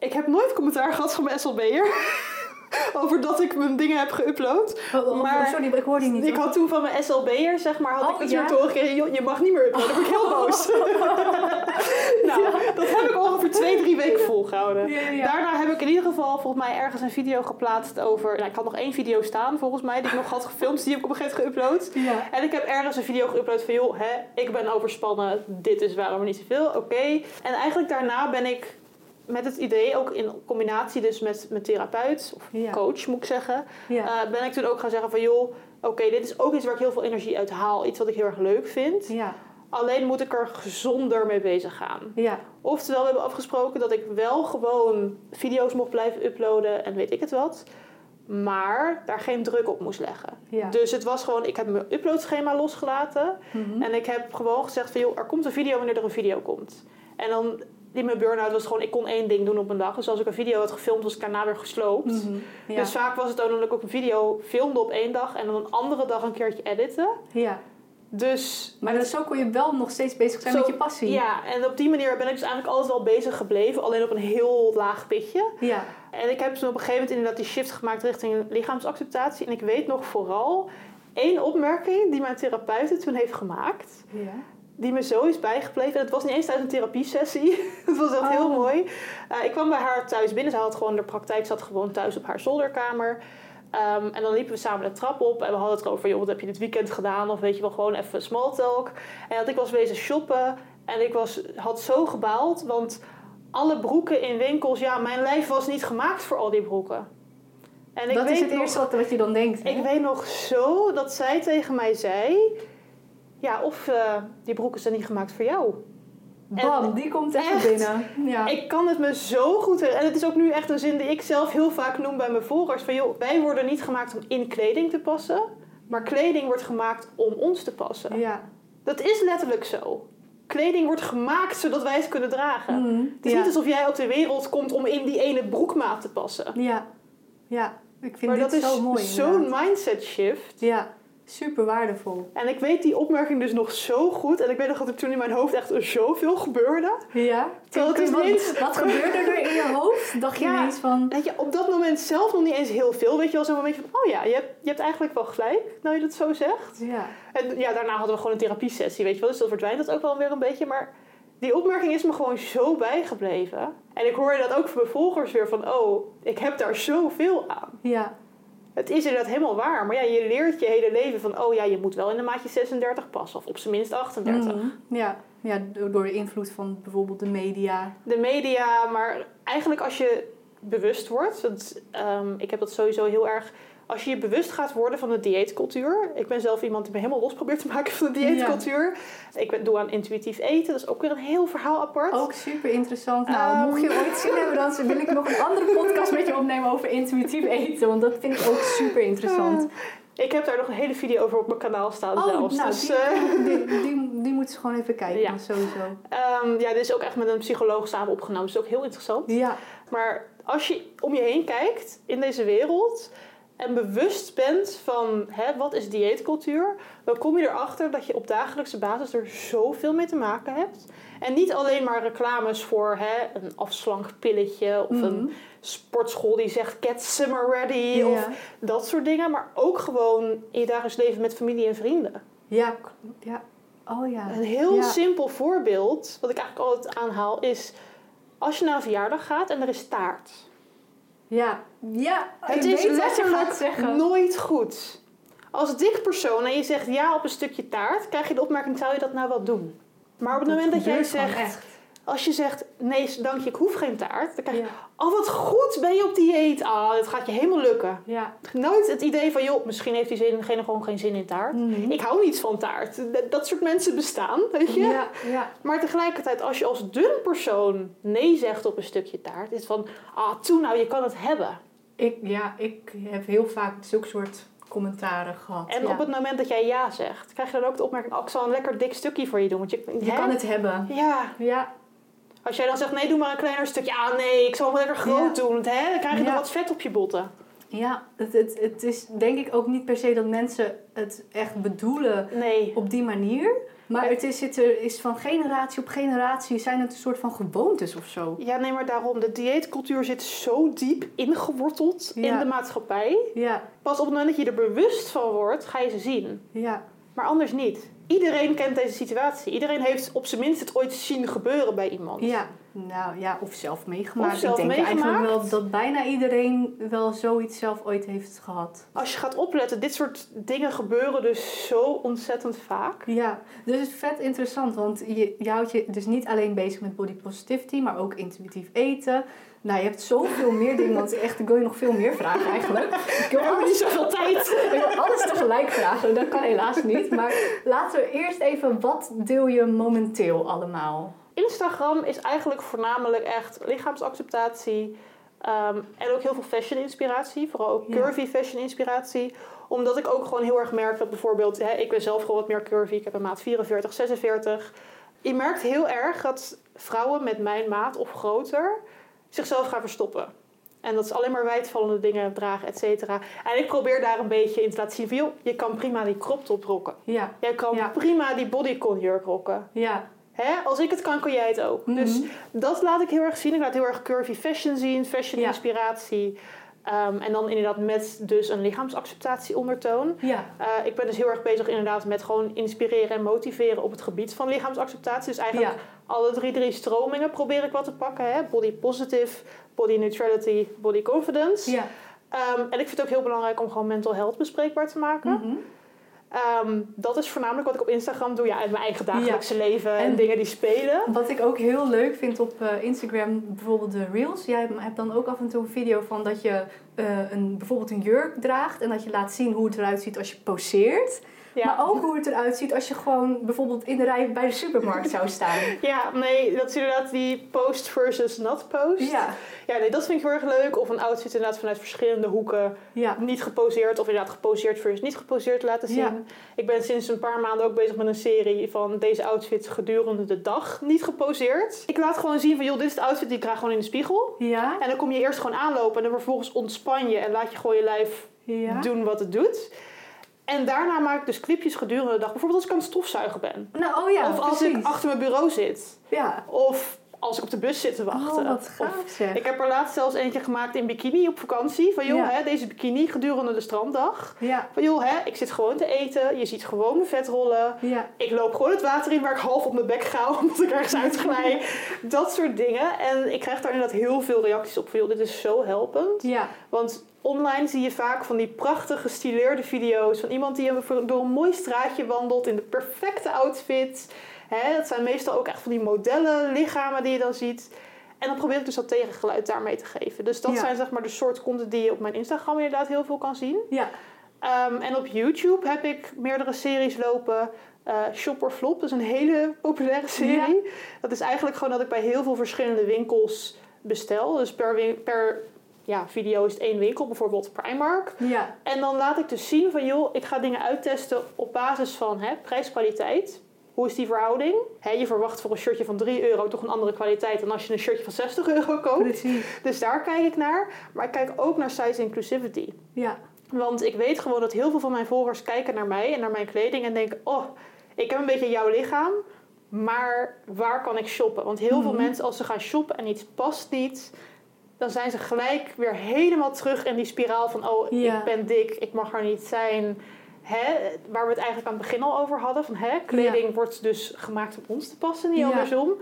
Speaker 1: ik heb nooit commentaar gehad van mijn SLB'er. over dat ik mijn dingen heb geüpload.
Speaker 2: Oh, oh,
Speaker 1: Maar-
Speaker 2: sorry, ik hoor die niet.
Speaker 1: Ik had toen van mijn SLB'er, zeg maar, had
Speaker 2: Oh,
Speaker 1: ik natuurlijk
Speaker 2: ja?
Speaker 1: horen "Joh, je mag niet meer uploaden. Dan word ik heel boos. nou, dat heb ik ongeveer twee, drie weken volgehouden.
Speaker 2: Ja.
Speaker 1: Daarna heb ik in ieder geval volgens mij ergens een video geplaatst over... Nou, ik had nog één video staan volgens mij, die ik nog had gefilmd. Die heb ik op een gegeven moment geüpload. En ik heb ergens een video geüpload van, joh, hè, ik ben overspannen. Dit is waarom er niet zoveel. Oké. En eigenlijk daarna ben ik met het idee, ook in combinatie dus met mijn therapeut, of
Speaker 2: Ja.
Speaker 1: coach moet ik zeggen...
Speaker 2: Ja.
Speaker 1: Eh, ben ik toen ook gaan zeggen van joh, oké, dit is ook iets waar ik heel veel energie uit haal. Iets wat ik heel erg leuk vind.
Speaker 2: ja.
Speaker 1: Alleen moet ik er gezonder mee bezig gaan.
Speaker 2: Ja.
Speaker 1: Oftewel, we hebben afgesproken dat ik wel gewoon video's mocht blijven uploaden en weet ik het wat. Maar daar geen druk op moest leggen.
Speaker 2: Ja.
Speaker 1: Dus het was gewoon, ik heb mijn uploadschema losgelaten.
Speaker 2: Mhm.
Speaker 1: En ik heb gewoon gezegd van joh, er komt een video wanneer er een video komt. En dan, die mijn burn-out was gewoon, ik kon één ding doen op een dag. Dus als ik een video had gefilmd, was ik daarna weer gesloopt.
Speaker 2: Mhm. Ja.
Speaker 1: Dus vaak was het dan dat ik ook een video filmde op één dag en dan een andere dag een keertje editen.
Speaker 2: ja.
Speaker 1: Dus
Speaker 2: Maar dan zo kon je wel nog steeds bezig zijn
Speaker 1: Zo-
Speaker 2: met je passie.
Speaker 1: ja, en op die manier ben ik dus eigenlijk altijd wel bezig gebleven, alleen op een heel laag pitje.
Speaker 2: Ja.
Speaker 1: En ik heb toen op een gegeven moment inderdaad die shift gemaakt richting lichaamsacceptatie. En ik weet nog vooral één opmerking die mijn therapeut toen heeft gemaakt.
Speaker 2: Ja.
Speaker 1: Die me zo is bijgebleven. En het was niet eens tijdens een therapiesessie. het was echt heel
Speaker 2: Oh.
Speaker 1: mooi. Eh, ik kwam bij haar thuis binnen. Ze had gewoon de praktijk, zat gewoon thuis op haar zolderkamer. Ehm, en dan liepen we samen de trap op. En we hadden het erover, joh, wat heb je dit weekend gedaan? Of weet je wel, gewoon even small talk. En dat ik was wezen shoppen. En ik was, had zo gebaald. Want alle broeken in winkels, ja, mijn lijf was niet gemaakt voor al die broeken. En ik
Speaker 2: dat
Speaker 1: weet
Speaker 2: is het
Speaker 1: nog,
Speaker 2: eerste wat, wat je dan denkt. hè?
Speaker 1: Ik weet nog zo dat zij tegen mij zei... Ja, of eh, die broeken zijn niet gemaakt voor jou.
Speaker 2: Bam,
Speaker 1: En-
Speaker 2: die komt
Speaker 1: echt.
Speaker 2: binnen. Ja.
Speaker 1: Ik kan het me zo goed herinneren. En het is ook nu echt een zin die ik zelf heel vaak noem bij mijn volgers. Van joh, wij worden niet gemaakt om in kleding te passen. Maar kleding wordt gemaakt om ons te passen.
Speaker 2: ja.
Speaker 1: Dat is letterlijk zo. Kleding wordt gemaakt zodat wij het kunnen dragen.
Speaker 2: Mhm.
Speaker 1: Het is
Speaker 2: ja.
Speaker 1: niet alsof jij op de wereld komt om in die ene broekmaat te passen.
Speaker 2: Ja. Ja. Ik vind
Speaker 1: Maar
Speaker 2: dit
Speaker 1: dat is
Speaker 2: mooi.
Speaker 1: zo'n mindset shift.
Speaker 2: Ja. Super waardevol.
Speaker 1: En ik weet die opmerking dus nog zo goed. En ik weet nog dat er toen in mijn hoofd echt zoveel gebeurde.
Speaker 2: Ja.
Speaker 1: Terwijl het is
Speaker 2: wat,
Speaker 1: niet
Speaker 2: wat gebeurde er in je hoofd? Dacht je
Speaker 1: Ja.
Speaker 2: ineens van...
Speaker 1: Weet je, op dat moment zelf nog niet eens heel veel. Weet je wel, zo'n momentje van, oh ja, je hebt, je hebt eigenlijk wel gelijk, nou je dat zo zegt.
Speaker 2: Ja.
Speaker 1: En ja, daarna hadden we gewoon een therapiesessie, weet je wel. Dus dat verdwijnt dat ook wel weer een beetje. Maar die opmerking is me gewoon zo bijgebleven. En ik hoor dat ook van mijn volgers weer van, oh, ik heb daar zoveel aan.
Speaker 2: Ja.
Speaker 1: Het is inderdaad helemaal waar. Maar ja, je leert je hele leven van, oh ja, je moet wel in de maatje 36 passen. Of op zijn minst 38.
Speaker 2: Mhm. Ja. Ja, door door de invloed van bijvoorbeeld de media.
Speaker 1: de media, maar eigenlijk als je bewust wordt, want ehm, ik heb dat sowieso heel erg. Als je je bewust gaat worden van de dieetcultuur. Ik ben zelf iemand die me helemaal los probeert te maken van de dieetcultuur. Ik ben, doe aan intuïtief eten, dat is ook weer een heel verhaal apart.
Speaker 2: Ook super interessant. Nou,
Speaker 1: Ehm.
Speaker 2: mocht je ooit zin hebben, dan wil ik nog een andere podcast met je opnemen over intuïtief eten. Want dat vind ik ook super interessant.
Speaker 1: Ik heb daar nog een hele video over op mijn kanaal staan
Speaker 2: Oh,
Speaker 1: zelfs.
Speaker 2: nou,
Speaker 1: dus,
Speaker 2: die,
Speaker 1: eh,
Speaker 2: die, die, die moeten ze gewoon even kijken,
Speaker 1: Ja.
Speaker 2: sowieso.
Speaker 1: ehm, ja, dit is ook echt met een psycholoog samen opgenomen. Dus ook heel interessant.
Speaker 2: Ja,
Speaker 1: Maar als je om je heen kijkt in deze wereld en bewust bent van hè, wat is dieetcultuur, dan kom je erachter dat je op dagelijkse basis er zoveel mee te maken hebt. En niet alleen maar reclames voor hè, een afslankpilletje of
Speaker 2: Mhm.
Speaker 1: een sportschool die zegt get summer ready
Speaker 2: Ja.
Speaker 1: of dat soort dingen, maar ook gewoon in je dagelijks leven met familie en vrienden.
Speaker 2: ja, ja. Oh ja.
Speaker 1: Een heel
Speaker 2: Ja.
Speaker 1: simpel voorbeeld, wat ik eigenlijk altijd aanhaal, is als je naar een verjaardag gaat en er is taart.
Speaker 2: Ja, ja.
Speaker 1: Het is letterlijk
Speaker 2: zeggen.
Speaker 1: nooit goed. Als dik persoon en je zegt ja op een stukje taart, krijg je de opmerking: zou je dat nou wel doen? Maar op het moment dat jij zegt,
Speaker 2: echt.
Speaker 1: Als je zegt nee, dank je, ik hoef geen taart, dan krijg je:
Speaker 2: Ja.
Speaker 1: oh wat goed, ben je op dieet? Ah, het gaat je helemaal lukken.
Speaker 2: Ja.
Speaker 1: Nooit het idee van joh, misschien heeft diegene gewoon geen zin in taart.
Speaker 2: Mhm.
Speaker 1: Ik hou niet van taart. Dat- Dat soort mensen bestaan, weet je?
Speaker 2: Ja, ja.
Speaker 1: Maar tegelijkertijd, als je als dun persoon nee zegt op een stukje taart, is het van, ah, toe nou, je kan het hebben.
Speaker 2: Ik, ja, ik heb heel vaak zulke soort commentaren gehad.
Speaker 1: En
Speaker 2: ja.
Speaker 1: op het moment dat jij ja zegt, krijg je dan ook de opmerking, oh, ik zal een lekker dik stukje voor je doen. Want je,
Speaker 2: Je kan het hebben.
Speaker 1: Ja,
Speaker 2: Ja,
Speaker 1: als jij dan zegt, nee, doe maar een kleiner stukje. Ja, nee, ik zal het lekker groot doen. Hè, dan krijg je
Speaker 2: Ja.
Speaker 1: nog wat vet op je botten.
Speaker 2: ja het, het, het is denk ik ook niet per se dat mensen het echt bedoelen
Speaker 1: Nee.
Speaker 2: op die manier. Maar het is, het er is van generatie op generatie zijn het een soort van gewoontes of zo.
Speaker 1: Ja, nee, maar daarom. De dieetcultuur zit zo diep ingeworteld in de maatschappij.
Speaker 2: Ja,
Speaker 1: Pas op het moment dat je er bewust van wordt, ga je ze zien.
Speaker 2: ja,
Speaker 1: Maar anders niet. Iedereen kent deze situatie. Iedereen heeft op zijn minst het ooit zien gebeuren bij iemand.
Speaker 2: ja. Nou ja, of zelf meegemaakt.
Speaker 1: Of zelf
Speaker 2: Ik denk eigenlijk
Speaker 1: meegemaakt.
Speaker 2: wel dat bijna iedereen wel zoiets zelf ooit heeft gehad.
Speaker 1: Als je gaat opletten, dit soort dingen gebeuren dus zo ontzettend vaak.
Speaker 2: Ja, dus het is vet interessant, want je, je houdt je dus niet alleen bezig met body positivity, maar ook intuïtief eten. Nou, je hebt zoveel meer dingen, want echt, ik wil je nog veel meer vragen eigenlijk. Ik wil
Speaker 1: hebben niet zoveel tijd.
Speaker 2: Ik wil alles tegelijk vragen, dat kan helaas niet. Maar laten we eerst even, wat deel je momenteel allemaal?
Speaker 1: Instagram is eigenlijk voornamelijk echt lichaamsacceptatie. ehm, en ook heel veel fashion inspiratie. Vooral ook
Speaker 2: Ja.
Speaker 1: curvy fashion inspiratie. Omdat ik ook gewoon heel erg merk dat bijvoorbeeld... Hè, ik ben zelf gewoon wat meer curvy. Ik heb een maat 44, 46. Je merkt heel erg dat vrouwen met mijn maat of groter... zichzelf gaan verstoppen. En dat ze alleen maar wijdvallende dingen dragen, et cetera. En ik probeer daar een beetje in te laten zien van... joh, je kan prima die crop top rocken.
Speaker 2: Ja,
Speaker 1: Jij kan
Speaker 2: Ja.
Speaker 1: prima die bodycon jurk rocken.
Speaker 2: ja,
Speaker 1: Hè? Als ik het kan, kan jij het ook.
Speaker 2: Mhm.
Speaker 1: Dus dat laat ik heel erg zien. Ik laat heel erg curvy fashion zien, fashion
Speaker 2: Ja.
Speaker 1: Ehm, en dan inderdaad met dus een lichaamsacceptatie ondertoon.
Speaker 2: ja,
Speaker 1: Eh, ik ben dus heel erg bezig inderdaad met gewoon inspireren en motiveren op het gebied van lichaamsacceptatie. Dus eigenlijk
Speaker 2: ja,
Speaker 1: alle drie, drie stromingen probeer ik wat te pakken. Hè? Body positive, body neutrality, body confidence.
Speaker 2: ja.
Speaker 1: Ehm, en ik vind het ook heel belangrijk om gewoon mental health bespreekbaar te maken.
Speaker 2: Mhm.
Speaker 1: Ehm, dat is voornamelijk wat ik op Instagram doe. Ja, uit mijn eigen dagelijkse leven en,
Speaker 2: En-
Speaker 1: dingen die spelen.
Speaker 2: Wat ik ook heel leuk vind op eh, Instagram, bijvoorbeeld de Reels. Jij hebt dan ook af en toe een video van dat je eh, een, bijvoorbeeld een jurk draagt. En dat je laat zien hoe het eruit ziet als je poseert.
Speaker 1: Ja.
Speaker 2: Maar ook hoe het eruit ziet als je gewoon bijvoorbeeld in de rij bij de supermarkt zou staan.
Speaker 1: Ja, nee, dat is inderdaad die post versus not post.
Speaker 2: Ja,
Speaker 1: Ja, nee, dat vind ik heel erg leuk. Of een outfit inderdaad vanuit verschillende hoeken
Speaker 2: ja,
Speaker 1: niet geposeerd. Of inderdaad geposeerd versus niet geposeerd laten zien.
Speaker 2: Ja.
Speaker 1: Ik ben sinds een paar maanden ook bezig met een serie van deze outfits gedurende de dag niet geposeerd. Ik laat gewoon zien van, joh, dit is de outfit die ik draag gewoon in de spiegel.
Speaker 2: ja,
Speaker 1: En dan kom je eerst gewoon aanlopen en dan vervolgens ontspan je en laat je gewoon je lijf
Speaker 2: ja.
Speaker 1: doen wat het doet. En daarna maak ik dus clipjes gedurende de dag. Bijvoorbeeld als ik aan het stofzuigen ben.
Speaker 2: Nou, oh ja,
Speaker 1: of als
Speaker 2: precies.
Speaker 1: ik achter mijn bureau zit.
Speaker 2: Ja.
Speaker 1: Of als ik op de bus zit te wachten.
Speaker 2: Oh, wat
Speaker 1: Of-
Speaker 2: gaaf zeg.
Speaker 1: ik heb er laatst zelfs eentje gemaakt in bikini op vakantie. Van joh,
Speaker 2: Ja.
Speaker 1: hè, deze bikini gedurende de stranddag.
Speaker 2: Ja,
Speaker 1: Van joh, hè, ik zit gewoon te eten. Je ziet gewoon mijn vet rollen.
Speaker 2: ja,
Speaker 1: Ik loop gewoon het water in waar ik half op mijn bek ga omdat ik ergens uitglij. dat soort dingen. En ik krijg daar inderdaad heel veel reacties op. Van joh, dit is zo helpend.
Speaker 2: ja,
Speaker 1: Want online zie je vaak van die prachtig gestileerde video's van iemand die door een mooi straatje wandelt in de perfecte outfit. Hè, dat zijn meestal ook echt van die modellen, lichamen die je dan ziet. En dan probeer ik dus dat tegengeluid daarmee te geven. Dus dat
Speaker 2: Ja.
Speaker 1: zijn zeg maar de soort content die je op mijn Instagram inderdaad heel veel kan zien.
Speaker 2: ja,
Speaker 1: Ehm, en op YouTube heb ik meerdere series lopen. Eh Shop or Flop, dat is een hele populaire serie. Dat is eigenlijk gewoon dat ik bij heel veel verschillende winkels bestel. Dus per, per ja, video is het één winkel, bijvoorbeeld Primark.
Speaker 2: ja,
Speaker 1: En dan laat ik dus zien van, joh, ik ga dingen uittesten op basis van hè, prijs-kwaliteit. Hoe is die verhouding? Hè, je verwacht voor een shirtje van 3 euro toch een andere kwaliteit dan als je een shirtje van 60 euro koopt.
Speaker 2: precies.
Speaker 1: Dus daar kijk ik naar. Maar ik kijk ook naar size inclusivity.
Speaker 2: Ja,
Speaker 1: Want ik weet gewoon dat heel veel van mijn volgers kijken naar mij en naar mijn kleding en denken: Oh, ik heb een beetje jouw lichaam, maar waar kan ik shoppen? Want heel veel
Speaker 2: Mhm.
Speaker 1: mensen, als ze gaan shoppen en iets past niet, dan zijn ze gelijk weer helemaal terug in die spiraal van: Oh,
Speaker 2: Ja.
Speaker 1: ik ben dik, ik mag er niet zijn. Hè? Waar we het eigenlijk aan het begin al over hadden: van, hè? kleding wordt dus gemaakt om ons te passen, niet
Speaker 2: Ja.
Speaker 1: andersom.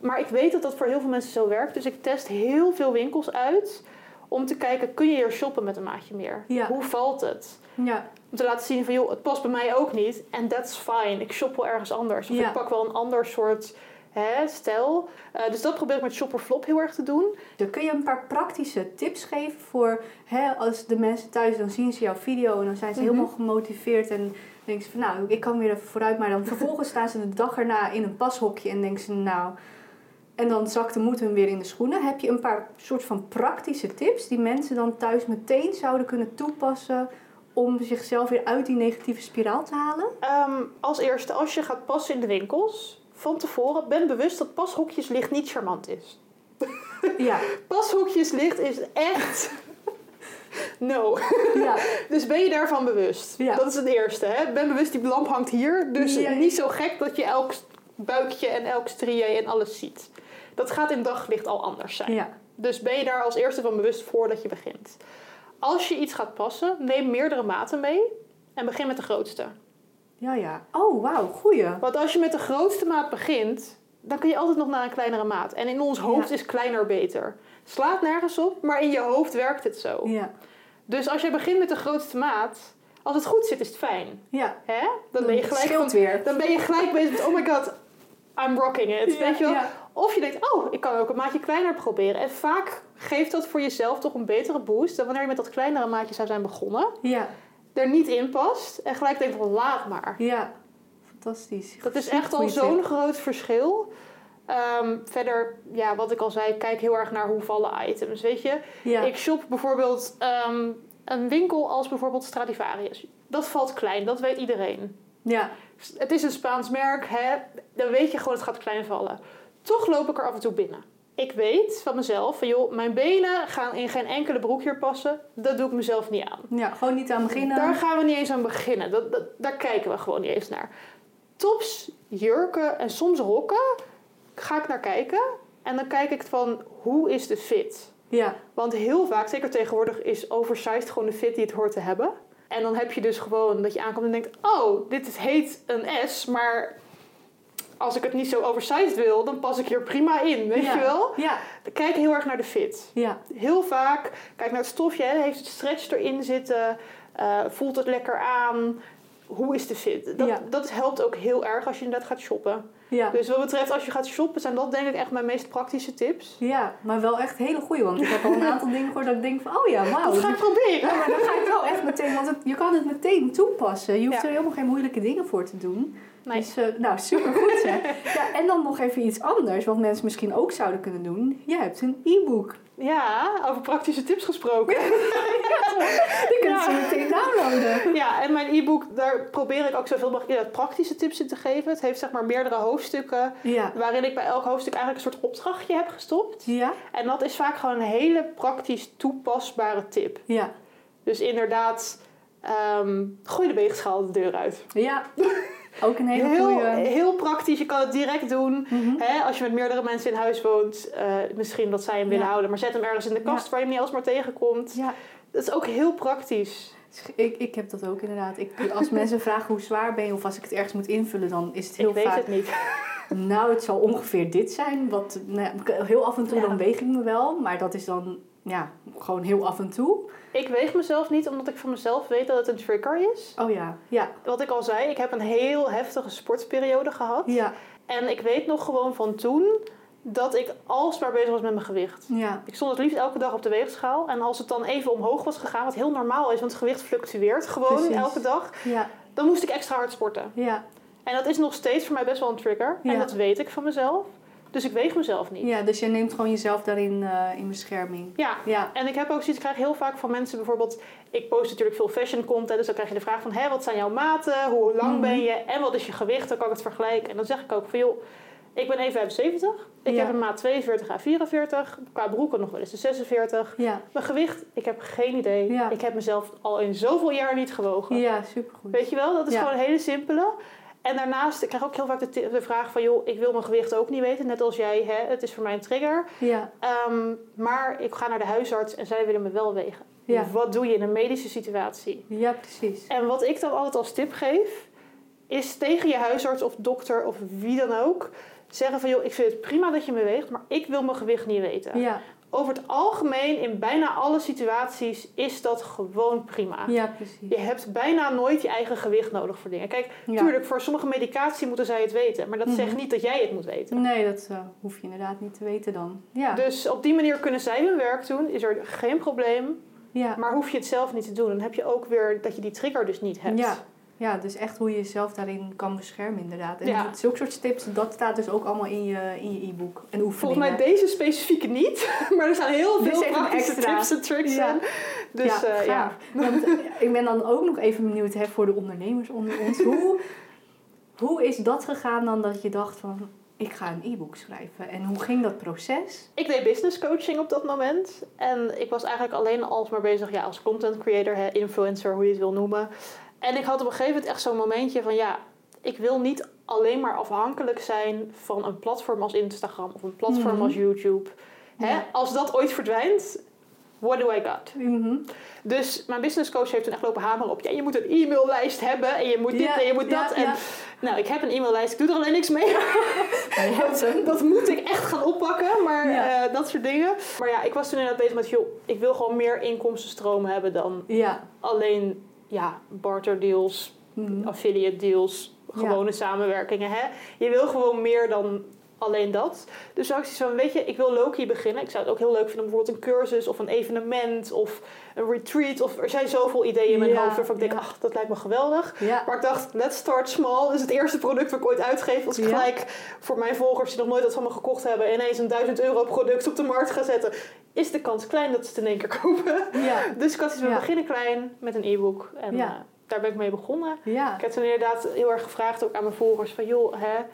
Speaker 1: Maar ik weet dat dat voor heel veel mensen zo werkt. Dus ik test heel veel winkels uit om te kijken, kun je hier shoppen met een maatje meer? Hoe valt het?
Speaker 2: ja,
Speaker 1: Om te laten zien van, joh, het past bij mij ook niet. En that's fine. Ik shop wel ergens anders. Of ik pak wel een ander soort hè, stijl. Eh, dus dat probeer ik met Shopper Flop heel erg te doen.
Speaker 2: Dan kun je een paar praktische tips geven voor hè, als de mensen thuis dan zien ze jouw video en dan zijn ze
Speaker 1: Mhm.
Speaker 2: helemaal gemotiveerd en denken ze van nou ik kan weer even vooruit, maar dan vervolgens staan ze de dag erna in een pashokje en denken ze nou en dan zakt de moed hun weer in de schoenen. Heb je een paar soort van praktische tips die mensen dan thuis meteen zouden kunnen toepassen om zichzelf weer uit die negatieve spiraal te halen?
Speaker 1: Ehm, als eerste, als je gaat passen in de winkels, van tevoren ben bewust dat pashokjeslicht niet charmant is.
Speaker 2: Ja,
Speaker 1: Pashokjeslicht is echt No.
Speaker 2: Ja.
Speaker 1: Dus ben je daarvan bewust?
Speaker 2: Ja.
Speaker 1: Dat is het eerste. Hè? Ben bewust, die lamp hangt hier. Dus
Speaker 2: Ja.
Speaker 1: niet zo gek dat je elk buikje en elk strië en alles ziet. Dat gaat in daglicht al anders zijn.
Speaker 2: Ja.
Speaker 1: Dus ben je daar als eerste van bewust voordat je begint. Als je iets gaat passen, neem meerdere maten mee. En begin met de grootste.
Speaker 2: Ja, ja. Oh, wauw. Goeie.
Speaker 1: Want als je met de grootste maat begint, dan kun je altijd nog naar een kleinere maat. En in ons hoofd
Speaker 2: Ja.
Speaker 1: is kleiner beter. Slaat nergens op, maar in je hoofd werkt het zo.
Speaker 2: Ja.
Speaker 1: Dus als je begint met de grootste maat, als het goed zit, is het fijn.
Speaker 2: Ja.
Speaker 1: Hè? Dan ben je gelijk, van-
Speaker 2: weer.
Speaker 1: dan ben je gelijk bezig met, oh my god, I'm rocking it.
Speaker 2: Ja,
Speaker 1: Weet je wel?
Speaker 2: ja.
Speaker 1: Of je denkt, oh, ik kan ook een maatje kleiner proberen. En vaak geeft dat voor jezelf toch een betere boost dan wanneer je met dat kleinere maatje zou zijn begonnen.
Speaker 2: Ja.
Speaker 1: Er niet in past en gelijk denkt van, laat maar.
Speaker 2: Ja. Fantastisch.
Speaker 1: Dat is echt al zo'n groot verschil. Ehm, verder, ja, wat ik al zei, kijk heel erg naar hoe vallen items. Weet je,
Speaker 2: Ja.
Speaker 1: ik shop bijvoorbeeld ehm, een winkel als bijvoorbeeld Stradivarius. Dat valt klein, dat weet iedereen.
Speaker 2: Ja.
Speaker 1: Het is een Spaans merk, hè? dan weet je gewoon het gaat klein vallen. Toch loop ik er af en toe binnen. Ik weet van mezelf, van joh, mijn benen gaan in geen enkele broek hier passen. Dat doe ik mezelf niet aan.
Speaker 2: Ja, gewoon niet aan beginnen.
Speaker 1: Daar gaan we niet eens aan beginnen. Dat, dat, daar kijken we gewoon niet eens naar. Tops, jurken en soms rokken ga ik naar kijken. En dan kijk ik van hoe is de fit.
Speaker 2: Ja.
Speaker 1: Want heel vaak, zeker tegenwoordig, is oversized gewoon de fit die het hoort te hebben. En dan heb je dus gewoon dat je aankomt en denkt: Oh, dit heet een S, maar als ik het niet zo oversized wil, dan pas ik hier prima in. Weet
Speaker 2: Ja.
Speaker 1: je wel?
Speaker 2: Ja.
Speaker 1: Kijk heel erg naar de fit.
Speaker 2: Ja.
Speaker 1: Heel vaak, kijk naar het stofje, hè, heeft het stretch erin zitten, Eh, voelt het lekker aan, hoe is de fit? Dat,
Speaker 2: Ja.
Speaker 1: dat helpt ook heel erg als je inderdaad gaat shoppen.
Speaker 2: Ja.
Speaker 1: Dus wat betreft als je gaat shoppen, zijn dat denk ik echt mijn meest praktische tips.
Speaker 2: Ja, maar wel echt hele goeie. Want ik heb al een aantal dingen gehoord dat ik denk van, oh ja, wauw.
Speaker 1: Dat ga ik proberen.
Speaker 2: Ja, maar dan ga ik wel echt meteen, want het, je kan het meteen toepassen. Je hoeft
Speaker 1: Ja.
Speaker 2: er helemaal geen moeilijke dingen voor te doen.
Speaker 1: Nee.
Speaker 2: Dus, eh, nou, supergoed hè. ja, en dan nog even iets anders, wat mensen misschien ook zouden kunnen doen. Je hebt een e-book.
Speaker 1: Ja, over praktische tips gesproken.
Speaker 2: Die kunnen
Speaker 1: Ja.
Speaker 2: ze meteen downloaden.
Speaker 1: Ja, en mijn e-book, daar probeer ik ook zoveel mogelijk praktische tips in te geven. Het heeft zeg maar meerdere hoofdstukken,
Speaker 2: Ja.
Speaker 1: waarin ik bij elk hoofdstuk eigenlijk een soort opdrachtje heb gestopt.
Speaker 2: Ja?
Speaker 1: En dat is vaak gewoon een hele praktisch toepasbare tip.
Speaker 2: Ja.
Speaker 1: Dus inderdaad, ehm, gooi de weegschaal de deur uit.
Speaker 2: Ja. Ook een hele
Speaker 1: Heel,
Speaker 2: goeie.
Speaker 1: heel praktisch, je kan het direct doen.
Speaker 2: Mhm.
Speaker 1: Hè, als je met meerdere mensen in huis woont, eh, misschien dat zij hem willen
Speaker 2: Ja.
Speaker 1: houden, maar zet hem ergens in de kast
Speaker 2: Ja.
Speaker 1: waar je hem niet alsmaar tegenkomt.
Speaker 2: Ja.
Speaker 1: Dat is ook heel praktisch.
Speaker 2: Ik, ik heb dat ook inderdaad. Ik, als mensen vragen hoe zwaar ben je of als ik het ergens moet invullen, dan is het heel
Speaker 1: ik weet
Speaker 2: vaak.
Speaker 1: het niet.
Speaker 2: Nou, het zal ongeveer dit zijn. Wat, nou ja, heel af en toe
Speaker 1: Ja.
Speaker 2: dan weeg ik me wel, maar dat is dan ja, gewoon heel af en toe.
Speaker 1: Ik weeg mezelf niet omdat ik van mezelf weet dat het een trigger is.
Speaker 2: Oh ja, ja,
Speaker 1: Wat ik al zei, ik heb een heel heftige sportperiode gehad.
Speaker 2: ja,
Speaker 1: En ik weet nog gewoon van toen dat ik alsmaar bezig was met mijn gewicht.
Speaker 2: ja,
Speaker 1: Ik stond het liefst elke dag op de weegschaal. En als het dan even omhoog was gegaan, wat heel normaal is, want het gewicht fluctueert gewoon
Speaker 2: Precies.
Speaker 1: elke dag,
Speaker 2: ja,
Speaker 1: dan moest ik extra hard sporten.
Speaker 2: ja.
Speaker 1: En dat is nog steeds voor mij best wel een trigger.
Speaker 2: Ja.
Speaker 1: En dat weet ik van mezelf. Dus ik weeg mezelf niet.
Speaker 2: Ja, dus je neemt gewoon jezelf daarin eh, in bescherming.
Speaker 1: Ja.
Speaker 2: Ja,
Speaker 1: En ik heb ook zoiets, ik krijg heel vaak van mensen bijvoorbeeld, ik post natuurlijk veel fashion content, dus dan krijg je de vraag van, hé, wat zijn jouw maten, hoe lang
Speaker 2: Mhm.
Speaker 1: ben je en wat is je gewicht, dan kan ik het vergelijken. En dan zeg ik ook van, joh, ik ben 1,75, ik
Speaker 2: Ja.
Speaker 1: heb een maat 42 à 44, qua broeken nog wel eens de 46.
Speaker 2: ja,
Speaker 1: Mijn gewicht, ik heb geen idee.
Speaker 2: Ja.
Speaker 1: Ik heb mezelf al in zoveel jaar niet gewogen.
Speaker 2: ja, supergoed.
Speaker 1: Weet je wel, dat is gewoon een hele simpele. En daarnaast, ik krijg ook heel vaak de, vraag van, joh, ik wil mijn gewicht ook niet weten, net als jij, hè, het is voor mij een trigger.
Speaker 2: Ja,
Speaker 1: Ehm, maar ik ga naar de huisarts en zij willen me wel wegen.
Speaker 2: Ja.
Speaker 1: Wat doe je in een medische situatie?
Speaker 2: ja, precies.
Speaker 1: En wat ik dan altijd als tip geef, is tegen je huisarts of dokter of wie dan ook zeggen van joh, ik vind het prima dat je me weegt, maar ik wil mijn gewicht niet weten.
Speaker 2: Ja,
Speaker 1: Over het algemeen, in bijna alle situaties, is dat gewoon prima.
Speaker 2: ja, precies.
Speaker 1: Je hebt bijna nooit je eigen gewicht nodig voor dingen. Kijk,
Speaker 2: Ja.
Speaker 1: tuurlijk, voor sommige medicatie moeten zij het weten, maar dat
Speaker 2: Mhm.
Speaker 1: zegt niet dat jij het moet weten.
Speaker 2: Nee, dat eh, hoef je inderdaad niet te weten dan. Ja,
Speaker 1: Dus op die manier kunnen zij hun werk doen, is er geen probleem.
Speaker 2: ja.
Speaker 1: Maar hoef je het zelf niet te doen, dan heb je ook weer dat je die trigger dus niet hebt.
Speaker 2: Ja. Ja, dus echt hoe je jezelf daarin kan beschermen inderdaad. En
Speaker 1: Ja.
Speaker 2: zulke soort tips, dat staat dus ook allemaal in je, in je e-book. En oefeningen.
Speaker 1: Volgens mij deze specifiek niet, maar er staan heel veel praktische
Speaker 2: extra.
Speaker 1: tips en tricks
Speaker 2: Ja.
Speaker 1: in. Dus
Speaker 2: ja,
Speaker 1: eh, ja.
Speaker 2: Want, eh, ik ben dan ook nog even benieuwd hè, voor de ondernemers onder ons. Hoe, hoe is dat gegaan dan dat je dacht van... ik ga een e-book schrijven. En hoe ging dat proces?
Speaker 1: Ik deed business coaching op dat moment. En ik was eigenlijk alleen alsmaar bezig ja, als content creator, hè, influencer, hoe je het wil noemen. En ik had op een gegeven moment echt zo'n momentje van ja, ik wil niet alleen maar afhankelijk zijn van een platform als Instagram of een platform
Speaker 2: Mhm.
Speaker 1: als YouTube. Hè? Als dat ooit verdwijnt, what do I got?
Speaker 2: Mhm.
Speaker 1: Dus mijn business coach heeft toen echt lopen hameren op... Ja, je moet een e-maillijst hebben en je moet dit
Speaker 2: Ja,
Speaker 1: en je moet
Speaker 2: ja,
Speaker 1: dat. En. Nou, ik heb een e-maillijst. Ik doe er alleen niks mee.
Speaker 2: Hem.
Speaker 1: dat moet ik echt gaan oppakken. Maar eh, dat soort dingen. Maar ja, ik was toen inderdaad bezig met... Joh, ik wil gewoon meer inkomstenstromen hebben dan alleen... Ja, barter deals,
Speaker 2: Mhm.
Speaker 1: affiliate deals,
Speaker 2: Ja.
Speaker 1: gewone samenwerkingen. Hè? Je wil gewoon meer dan alleen dat. Dus had ik van, weet je, ik wil Loki beginnen. Ik zou het ook heel leuk vinden, bijvoorbeeld een cursus of een evenement of een retreat. Of er zijn zoveel ideeën in mijn
Speaker 2: Ja,
Speaker 1: hoofd waarvan ik denk, ach, dat lijkt me geweldig.
Speaker 2: Ja.
Speaker 1: Maar ik dacht, let's start small. Dus het eerste product wat ik ooit uitgeef, als ik gelijk voor mijn volgers die nog nooit wat van me gekocht hebben, ineens een 1000 euro product op de markt ga zetten, is de kans klein dat ze het in één keer kopen. Dus ik had iets we beginnen klein met een e-book. En eh, daar ben ik mee begonnen. Ik heb toen inderdaad heel erg gevraagd ook aan mijn volgers van joh, hè,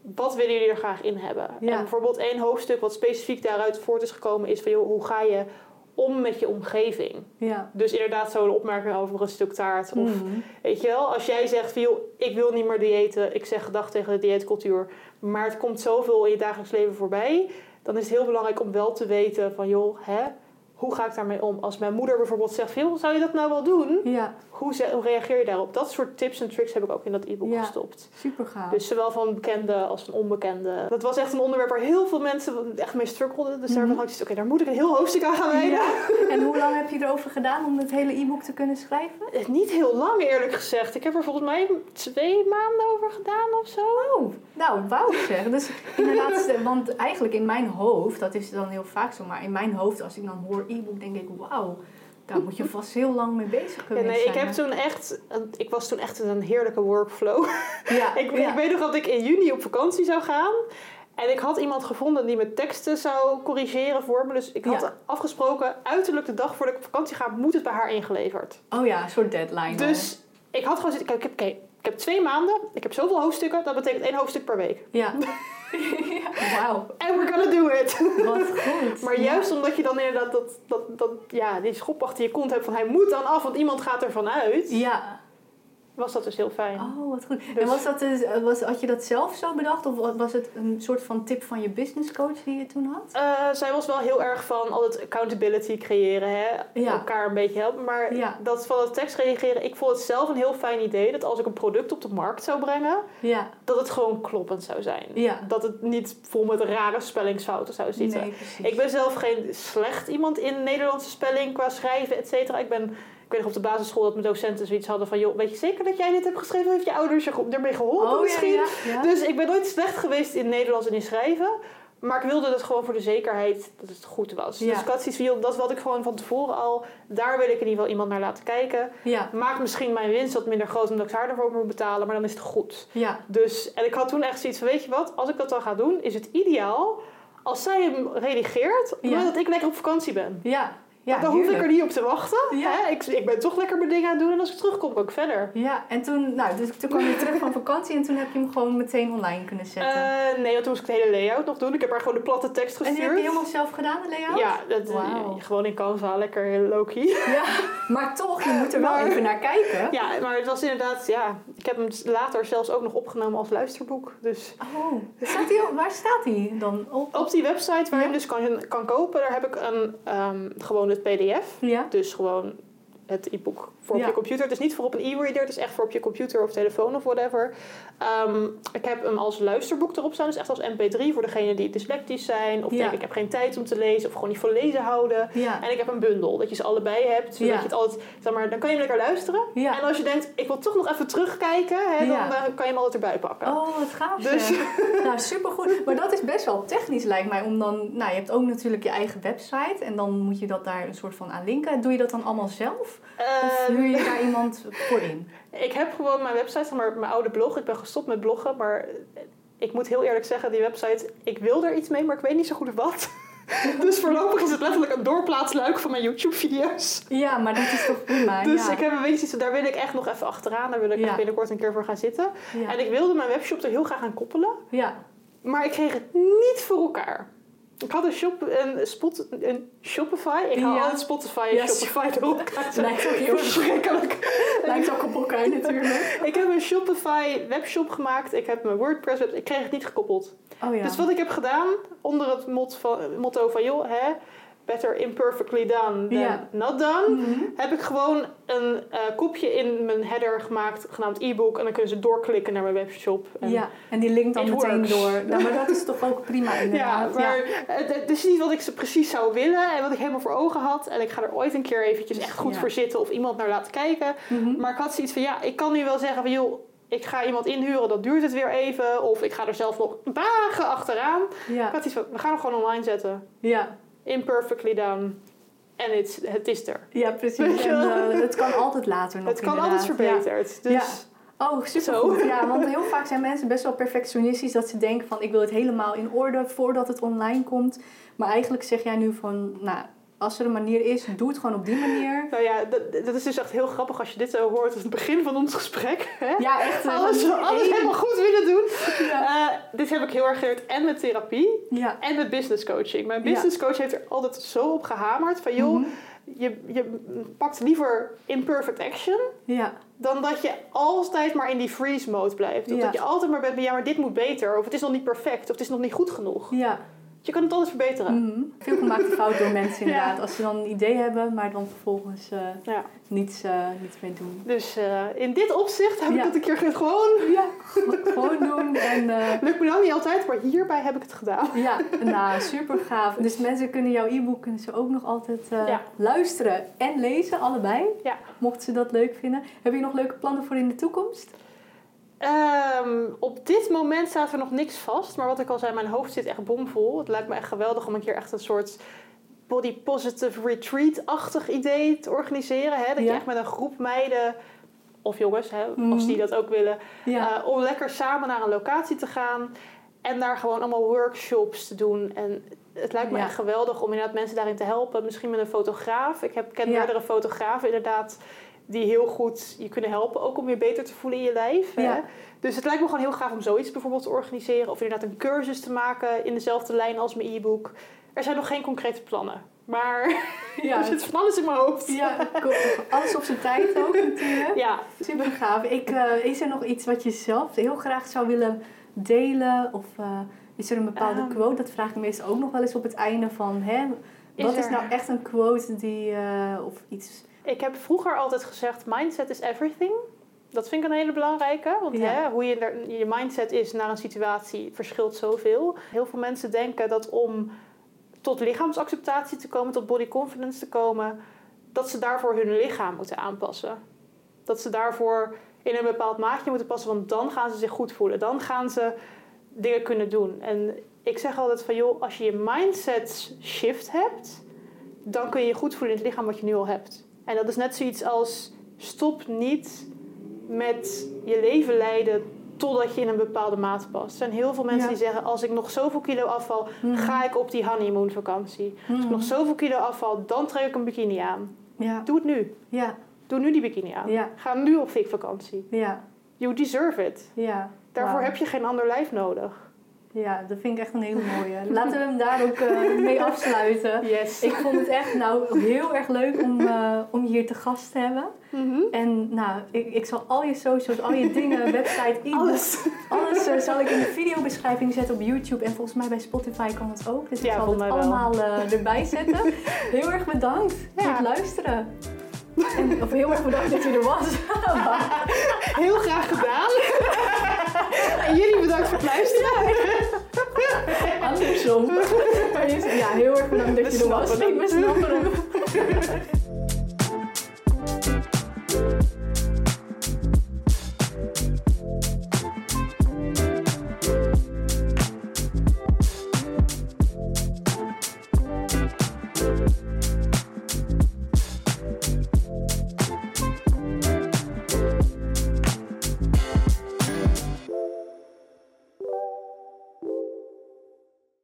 Speaker 1: wat willen jullie er graag in hebben?
Speaker 2: Ja.
Speaker 1: En bijvoorbeeld één hoofdstuk wat specifiek daaruit voort is gekomen is van joh, hoe ga je om met je omgeving?
Speaker 2: Ja.
Speaker 1: Dus inderdaad zo'n opmerking over een stuk taart. Of
Speaker 2: Mhm.
Speaker 1: weet je wel, als jij zegt van joh, ik wil niet meer diëten, ik zeg gedag tegen de dieetcultuur, maar het komt zoveel in je dagelijks leven voorbij, dan is het heel belangrijk om wel te weten van joh, hè, hoe ga ik daarmee om? Als mijn moeder bijvoorbeeld zegt joh, zou je dat nou wel doen?
Speaker 2: Ja.
Speaker 1: Hoe, ze- hoe reageer je daarop? Dat soort tips en tricks heb ik ook in dat e-book
Speaker 2: Ja.
Speaker 1: gestopt.
Speaker 2: Super gaaf.
Speaker 1: Dus zowel van bekende als van onbekende. Dat was echt een onderwerp waar heel veel mensen echt mee struggelden. Dus
Speaker 2: Mhm.
Speaker 1: daarvan had ik oké, daar moet ik een heel hoofdstuk aan gaan wijden.
Speaker 2: Ja. En hoe lang heb je erover gedaan om het hele e-book te kunnen schrijven?
Speaker 1: Eh, Niet heel lang eerlijk gezegd. Ik heb er volgens mij twee maanden over gedaan of zo.
Speaker 2: Oh, nou, wauw zeg. Dus inderdaad, want eigenlijk in mijn hoofd, dat is dan heel vaak zo, maar in mijn hoofd, als ik dan hoor e-book, denk ik, wauw, daar moet je vast heel lang mee bezig
Speaker 1: Ja,
Speaker 2: geweest
Speaker 1: nee, ik
Speaker 2: zijn.
Speaker 1: heb toen echt, ik was toen echt in een heerlijke workflow.
Speaker 2: Ja,
Speaker 1: ik,
Speaker 2: ja.
Speaker 1: ik weet nog dat ik in juni op vakantie zou gaan. En ik had iemand gevonden die mijn teksten zou corrigeren voor me. Dus ik had
Speaker 2: Ja.
Speaker 1: afgesproken, uiterlijk de dag voordat ik op vakantie ga, moet het bij haar ingeleverd.
Speaker 2: Oh ja, een soort deadline.
Speaker 1: Dus ik had gewoon zitten, ik heb, oké, ik heb twee maanden, ik heb zoveel hoofdstukken, dat betekent één hoofdstuk per week.
Speaker 2: Ja. Wauw,
Speaker 1: And we're gonna do it.
Speaker 2: wat goed.
Speaker 1: Maar
Speaker 2: Ja.
Speaker 1: juist omdat je dan inderdaad dat, dat, dat, ja, die schop achter je kont hebt van hij moet dan af, want iemand gaat ervan uit,
Speaker 2: Ja.
Speaker 1: Was dat dus heel fijn.
Speaker 2: Oh, wat goed.
Speaker 1: Dus-
Speaker 2: En was dat dus, eh, was, had je dat zelf zo bedacht? Of was het een soort van tip van je business coach die je toen had?
Speaker 1: Eh, zij was wel heel erg van altijd accountability creëren, hè?
Speaker 2: Ja.
Speaker 1: elkaar een beetje helpen. Maar
Speaker 2: Ja.
Speaker 1: dat van het tekst reageren, ik vond het zelf een heel fijn idee dat als ik een product op de markt zou brengen,
Speaker 2: Ja.
Speaker 1: dat het gewoon kloppend zou zijn.
Speaker 2: Ja.
Speaker 1: Dat het niet vol met rare spellingsfouten zou zitten.
Speaker 2: Nee.
Speaker 1: Ik ben zelf geen slecht iemand in Nederlandse spelling qua schrijven, et cetera. Ik ben, weet nog op de basisschool dat mijn docenten zoiets hadden van, joh, weet je zeker dat jij dit hebt geschreven? Heeft je ouders je ermee geholpen
Speaker 2: Oh,
Speaker 1: misschien?
Speaker 2: ja, ja.
Speaker 1: Dus ik ben nooit slecht geweest in Nederlands en in schrijven. Maar ik wilde het gewoon voor de zekerheid dat het goed was.
Speaker 2: Ja.
Speaker 1: Dus ik had zoiets dat wat ik gewoon van tevoren al... Daar wil ik in ieder geval iemand naar laten kijken.
Speaker 2: Ja.
Speaker 1: Maakt misschien mijn winst wat minder groot omdat ik haar ervoor moet betalen. Maar dan is het goed.
Speaker 2: Ja.
Speaker 1: Dus, en ik had toen echt zoiets van, weet je wat? Als ik dat dan ga doen, is het ideaal als zij hem redigeert...
Speaker 2: Ja.
Speaker 1: dat ik lekker op vakantie ben.
Speaker 2: Ja. Ja,
Speaker 1: dan hoef ik er niet op te wachten.
Speaker 2: Ja.
Speaker 1: Hè? Ik, ik ben toch lekker mijn dingen aan het doen. En als ik terugkom, ook verder.
Speaker 2: Ja, en toen, nou, dus toen kwam je terug van vakantie en toen heb je hem gewoon meteen online kunnen zetten.
Speaker 1: Eh, nee, want toen moest ik de hele layout nog doen. Ik heb haar gewoon de platte tekst
Speaker 2: en
Speaker 1: gestuurd.
Speaker 2: die heb je helemaal zelf gedaan, de layout?
Speaker 1: Ja, dat,
Speaker 2: Wauw.
Speaker 1: gewoon in Canva, lekker low-key.
Speaker 2: Ja, maar toch, je moet er wel
Speaker 1: Maar-
Speaker 2: even naar kijken.
Speaker 1: Ja, maar het was inderdaad, ja, ik heb hem later zelfs ook nog opgenomen als luisterboek. Dus
Speaker 2: Oh, staat die, waar staat die dan op?
Speaker 1: op die website waar je
Speaker 2: Ja.
Speaker 1: hem dus kan, kan kopen, daar heb ik een, ehm, gewoon het pdf.
Speaker 2: Ja.
Speaker 1: Dus gewoon het e-book voor op
Speaker 2: Ja.
Speaker 1: je computer. Het is niet voor op een e-reader, het is echt voor op je computer of telefoon of whatever. Ehm, ik heb hem als luisterboek erop staan, dus echt als mp3 voor degenen die dyslectisch zijn. Of
Speaker 2: Ja.
Speaker 1: denken ik heb geen tijd om te lezen of gewoon niet voor lezen houden.
Speaker 2: Ja.
Speaker 1: En ik heb een bundel, dat je ze allebei hebt. Zodat je het altijd, zeg maar, dan kan je hem lekker luisteren. En als je denkt, ik wil toch nog even terugkijken, hè, dan eh, kan je hem altijd erbij pakken.
Speaker 2: Oh, wat gaaf
Speaker 1: Dus-.
Speaker 2: Nou, supergoed. Maar dat is best wel technisch lijkt mij. Om dan, nou, je hebt ook natuurlijk je eigen website. En dan moet je dat daar een soort van aan linken. Doe je dat dan allemaal zelf?
Speaker 1: Eh,
Speaker 2: huur je daar iemand voor in?
Speaker 1: ik heb gewoon mijn website, zeg maar mijn oude blog. Ik ben gestopt met bloggen, maar ik moet heel eerlijk zeggen, die website, ik wil er iets mee, maar ik weet niet zo goed wat. dus voorlopig is het letterlijk een doorplaatsluik van mijn YouTube-video's.
Speaker 2: Ja, maar dat is toch prima.
Speaker 1: Dus
Speaker 2: ja.
Speaker 1: ik heb een beetje iets, daar wil ik echt nog even achteraan. Daar wil ik
Speaker 2: Ja.
Speaker 1: binnenkort een keer voor gaan zitten.
Speaker 2: Ja.
Speaker 1: En ik wilde mijn webshop er heel graag aan koppelen.
Speaker 2: ja.
Speaker 1: Maar ik kreeg het niet voor elkaar. Ik had een, shop, een, spot, een Shopify. Ik haal
Speaker 2: Ja.
Speaker 1: altijd Spotify en Shopify door elkaar.
Speaker 2: Lijkt ook heel
Speaker 1: verschrikkelijk.
Speaker 2: Lijkt ook op elkaar natuurlijk.
Speaker 1: Ik heb een Shopify webshop gemaakt. Ik heb mijn WordPress web. Ik kreeg het niet gekoppeld.
Speaker 2: Oh ja.
Speaker 1: Dus wat ik heb gedaan onder het mot van, motto van joh, hè, better imperfectly done than
Speaker 2: Ja.
Speaker 1: not done,
Speaker 2: Mhm.
Speaker 1: heb ik gewoon een eh, kopje in mijn header gemaakt genaamd e-book en dan kunnen ze doorklikken naar mijn webshop. En
Speaker 2: Ja, en die linkt dan meteen
Speaker 1: works.
Speaker 2: door. Nou, maar dat is toch ook prima
Speaker 1: Ja,
Speaker 2: inderdaad.
Speaker 1: maar het, het is niet wat ik ze precies zou willen en wat ik helemaal voor ogen had. En ik ga er ooit een keer eventjes echt goed
Speaker 2: Ja.
Speaker 1: voor zitten of iemand naar laten kijken.
Speaker 2: Mhm.
Speaker 1: Maar ik had zoiets van, ja, ik kan nu wel zeggen van, joh, ik ga iemand inhuren, dat duurt het weer even. Of ik ga er zelf nog dagen achteraan. Ik
Speaker 2: Ja,
Speaker 1: had iets van, we gaan hem gewoon online zetten.
Speaker 2: ja.
Speaker 1: Imperfectly done. En het, is er.
Speaker 2: ja, precies. En, eh, het kan altijd later nog
Speaker 1: het kan
Speaker 2: inderdaad.
Speaker 1: altijd verbeterd. Dus
Speaker 2: Ja. Oh, super. Ja, want heel vaak zijn mensen best wel perfectionistisch dat ze denken van ik wil het helemaal in orde voordat het online komt. Maar eigenlijk zeg jij nu van, nou, als er een manier is, doe het gewoon op die manier.
Speaker 1: nou ja, dat, dat is dus echt heel grappig als je dit zo hoort als het begin van ons gesprek. Hè?
Speaker 2: Ja, echt. eh,
Speaker 1: Alles, alles helemaal goed willen doen.
Speaker 2: Ja.
Speaker 1: Eh, dit heb ik heel erg geleerd en met therapie
Speaker 2: Ja.
Speaker 1: en met business coaching. Mijn business coach heeft er altijd zo op gehamerd van joh,
Speaker 2: Mhm.
Speaker 1: je, je pakt liever imperfect action
Speaker 2: Ja.
Speaker 1: dan dat je altijd maar in die freeze mode blijft. Of
Speaker 2: Ja.
Speaker 1: dat je altijd maar bent van ja, maar dit moet beter. Of het is nog niet perfect. Of het is nog niet goed genoeg.
Speaker 2: Ja.
Speaker 1: Je kan het altijd verbeteren.
Speaker 2: Mhm. Veel gemaakte fout door mensen
Speaker 1: Ja.
Speaker 2: inderdaad. Als ze dan een idee hebben, maar dan vervolgens eh,
Speaker 1: Ja.
Speaker 2: niets, eh, niets mee doen.
Speaker 1: Dus eh, in dit opzicht heb
Speaker 2: Ja.
Speaker 1: ik het een keer ge- gewoon...
Speaker 2: Ja, gewoon doen. En
Speaker 1: Lukt me dan niet altijd, maar hierbij heb ik het gedaan.
Speaker 2: ja, nou, super gaaf. Dus mensen kunnen jouw e-book kunnen ze ook nog altijd luisteren en lezen, allebei. Mochten ze dat leuk vinden. Heb je nog leuke plannen voor in de toekomst?
Speaker 1: Ehm, op dit moment staat er nog niks vast. Maar wat ik al zei, mijn hoofd zit echt bomvol. Het lijkt me echt geweldig om een keer echt een soort body positive retreat-achtig idee te organiseren. Hè? Dat
Speaker 2: Ja.
Speaker 1: je echt met een groep meiden, of jongens, hè,
Speaker 2: Mhm.
Speaker 1: als die dat ook willen,
Speaker 2: Ja.
Speaker 1: eh, om lekker samen naar een locatie te gaan. En daar gewoon allemaal workshops te doen. En het lijkt me
Speaker 2: Ja.
Speaker 1: echt geweldig om inderdaad mensen daarin te helpen. Misschien met een fotograaf. Ik heb, ken meerdere fotografen inderdaad die heel goed je kunnen helpen. Ook om je beter te voelen in je lijf. Hè? Dus het lijkt me gewoon heel gaaf om zoiets bijvoorbeeld te organiseren. Of inderdaad een cursus te maken in dezelfde lijn als mijn e-book. Er zijn nog geen concrete plannen. Maar
Speaker 2: Ja.
Speaker 1: er zit van alles in mijn hoofd.
Speaker 2: Ja, alles op zijn tijd ook natuurlijk.
Speaker 1: Ja.
Speaker 2: Super gaaf. Ik, eh, is er nog iets wat je zelf heel graag zou willen delen? Of eh, is er een bepaalde
Speaker 1: Ehm.
Speaker 2: quote? Dat vraag ik meestal ook nog wel eens op het einde van... Hè, wat is, nou echt een quote die... eh, of iets...
Speaker 1: Ik heb vroeger altijd gezegd, mindset is everything. Dat vind ik een hele belangrijke. Want
Speaker 2: Ja.
Speaker 1: hè, hoe je, er- je mindset is naar een situatie verschilt zoveel. Heel veel mensen denken dat om tot lichaamsacceptatie te komen, tot body confidence te komen, dat ze daarvoor hun lichaam moeten aanpassen. Dat ze daarvoor in een bepaald maatje moeten passen, want dan gaan ze zich goed voelen. Dan gaan ze dingen kunnen doen. En ik zeg altijd van joh, als je je mindset shift hebt, dan kun je je goed voelen in het lichaam wat je nu al hebt. En dat is net zoiets als stop niet met je leven leiden totdat je in een bepaalde maat past. Er zijn heel veel mensen
Speaker 2: Ja.
Speaker 1: die zeggen: als ik nog zoveel kilo afval,
Speaker 2: Mhm.
Speaker 1: ga ik op die honeymoon vakantie. Als ik
Speaker 2: Mhm.
Speaker 1: nog zoveel kilo afval, dan trek ik een bikini aan.
Speaker 2: Ja,
Speaker 1: Doe het nu.
Speaker 2: ja,
Speaker 1: Doe nu die bikini aan.
Speaker 2: Ja.
Speaker 1: Ga nu op fikvakantie.
Speaker 2: ja,
Speaker 1: You deserve it.
Speaker 2: ja.
Speaker 1: Daarvoor heb je geen ander lijf nodig.
Speaker 2: Ja, dat vind ik echt een hele mooie. Laten we hem daar ook eh, mee afsluiten.
Speaker 1: Yes.
Speaker 2: Ik vond het echt nou heel erg leuk om, eh, om je hier te gast te hebben.
Speaker 1: Mhm.
Speaker 2: En nou, ik, ik zal al je socials, al je dingen, website, e-book,
Speaker 1: Alles.
Speaker 2: alles eh, zal ik in de videobeschrijving zetten op YouTube. En volgens mij bij Spotify kan het ook. Dus ik
Speaker 1: Ja,
Speaker 2: zal het allemaal erbij zetten. Heel erg bedankt voor het luisteren. En, of heel erg bedankt dat je er was.
Speaker 1: Heel graag gedaan. En jullie bedankt voor het luisteren.
Speaker 2: Andersom. Ja, heel erg bedankt dat je er was. Ik ben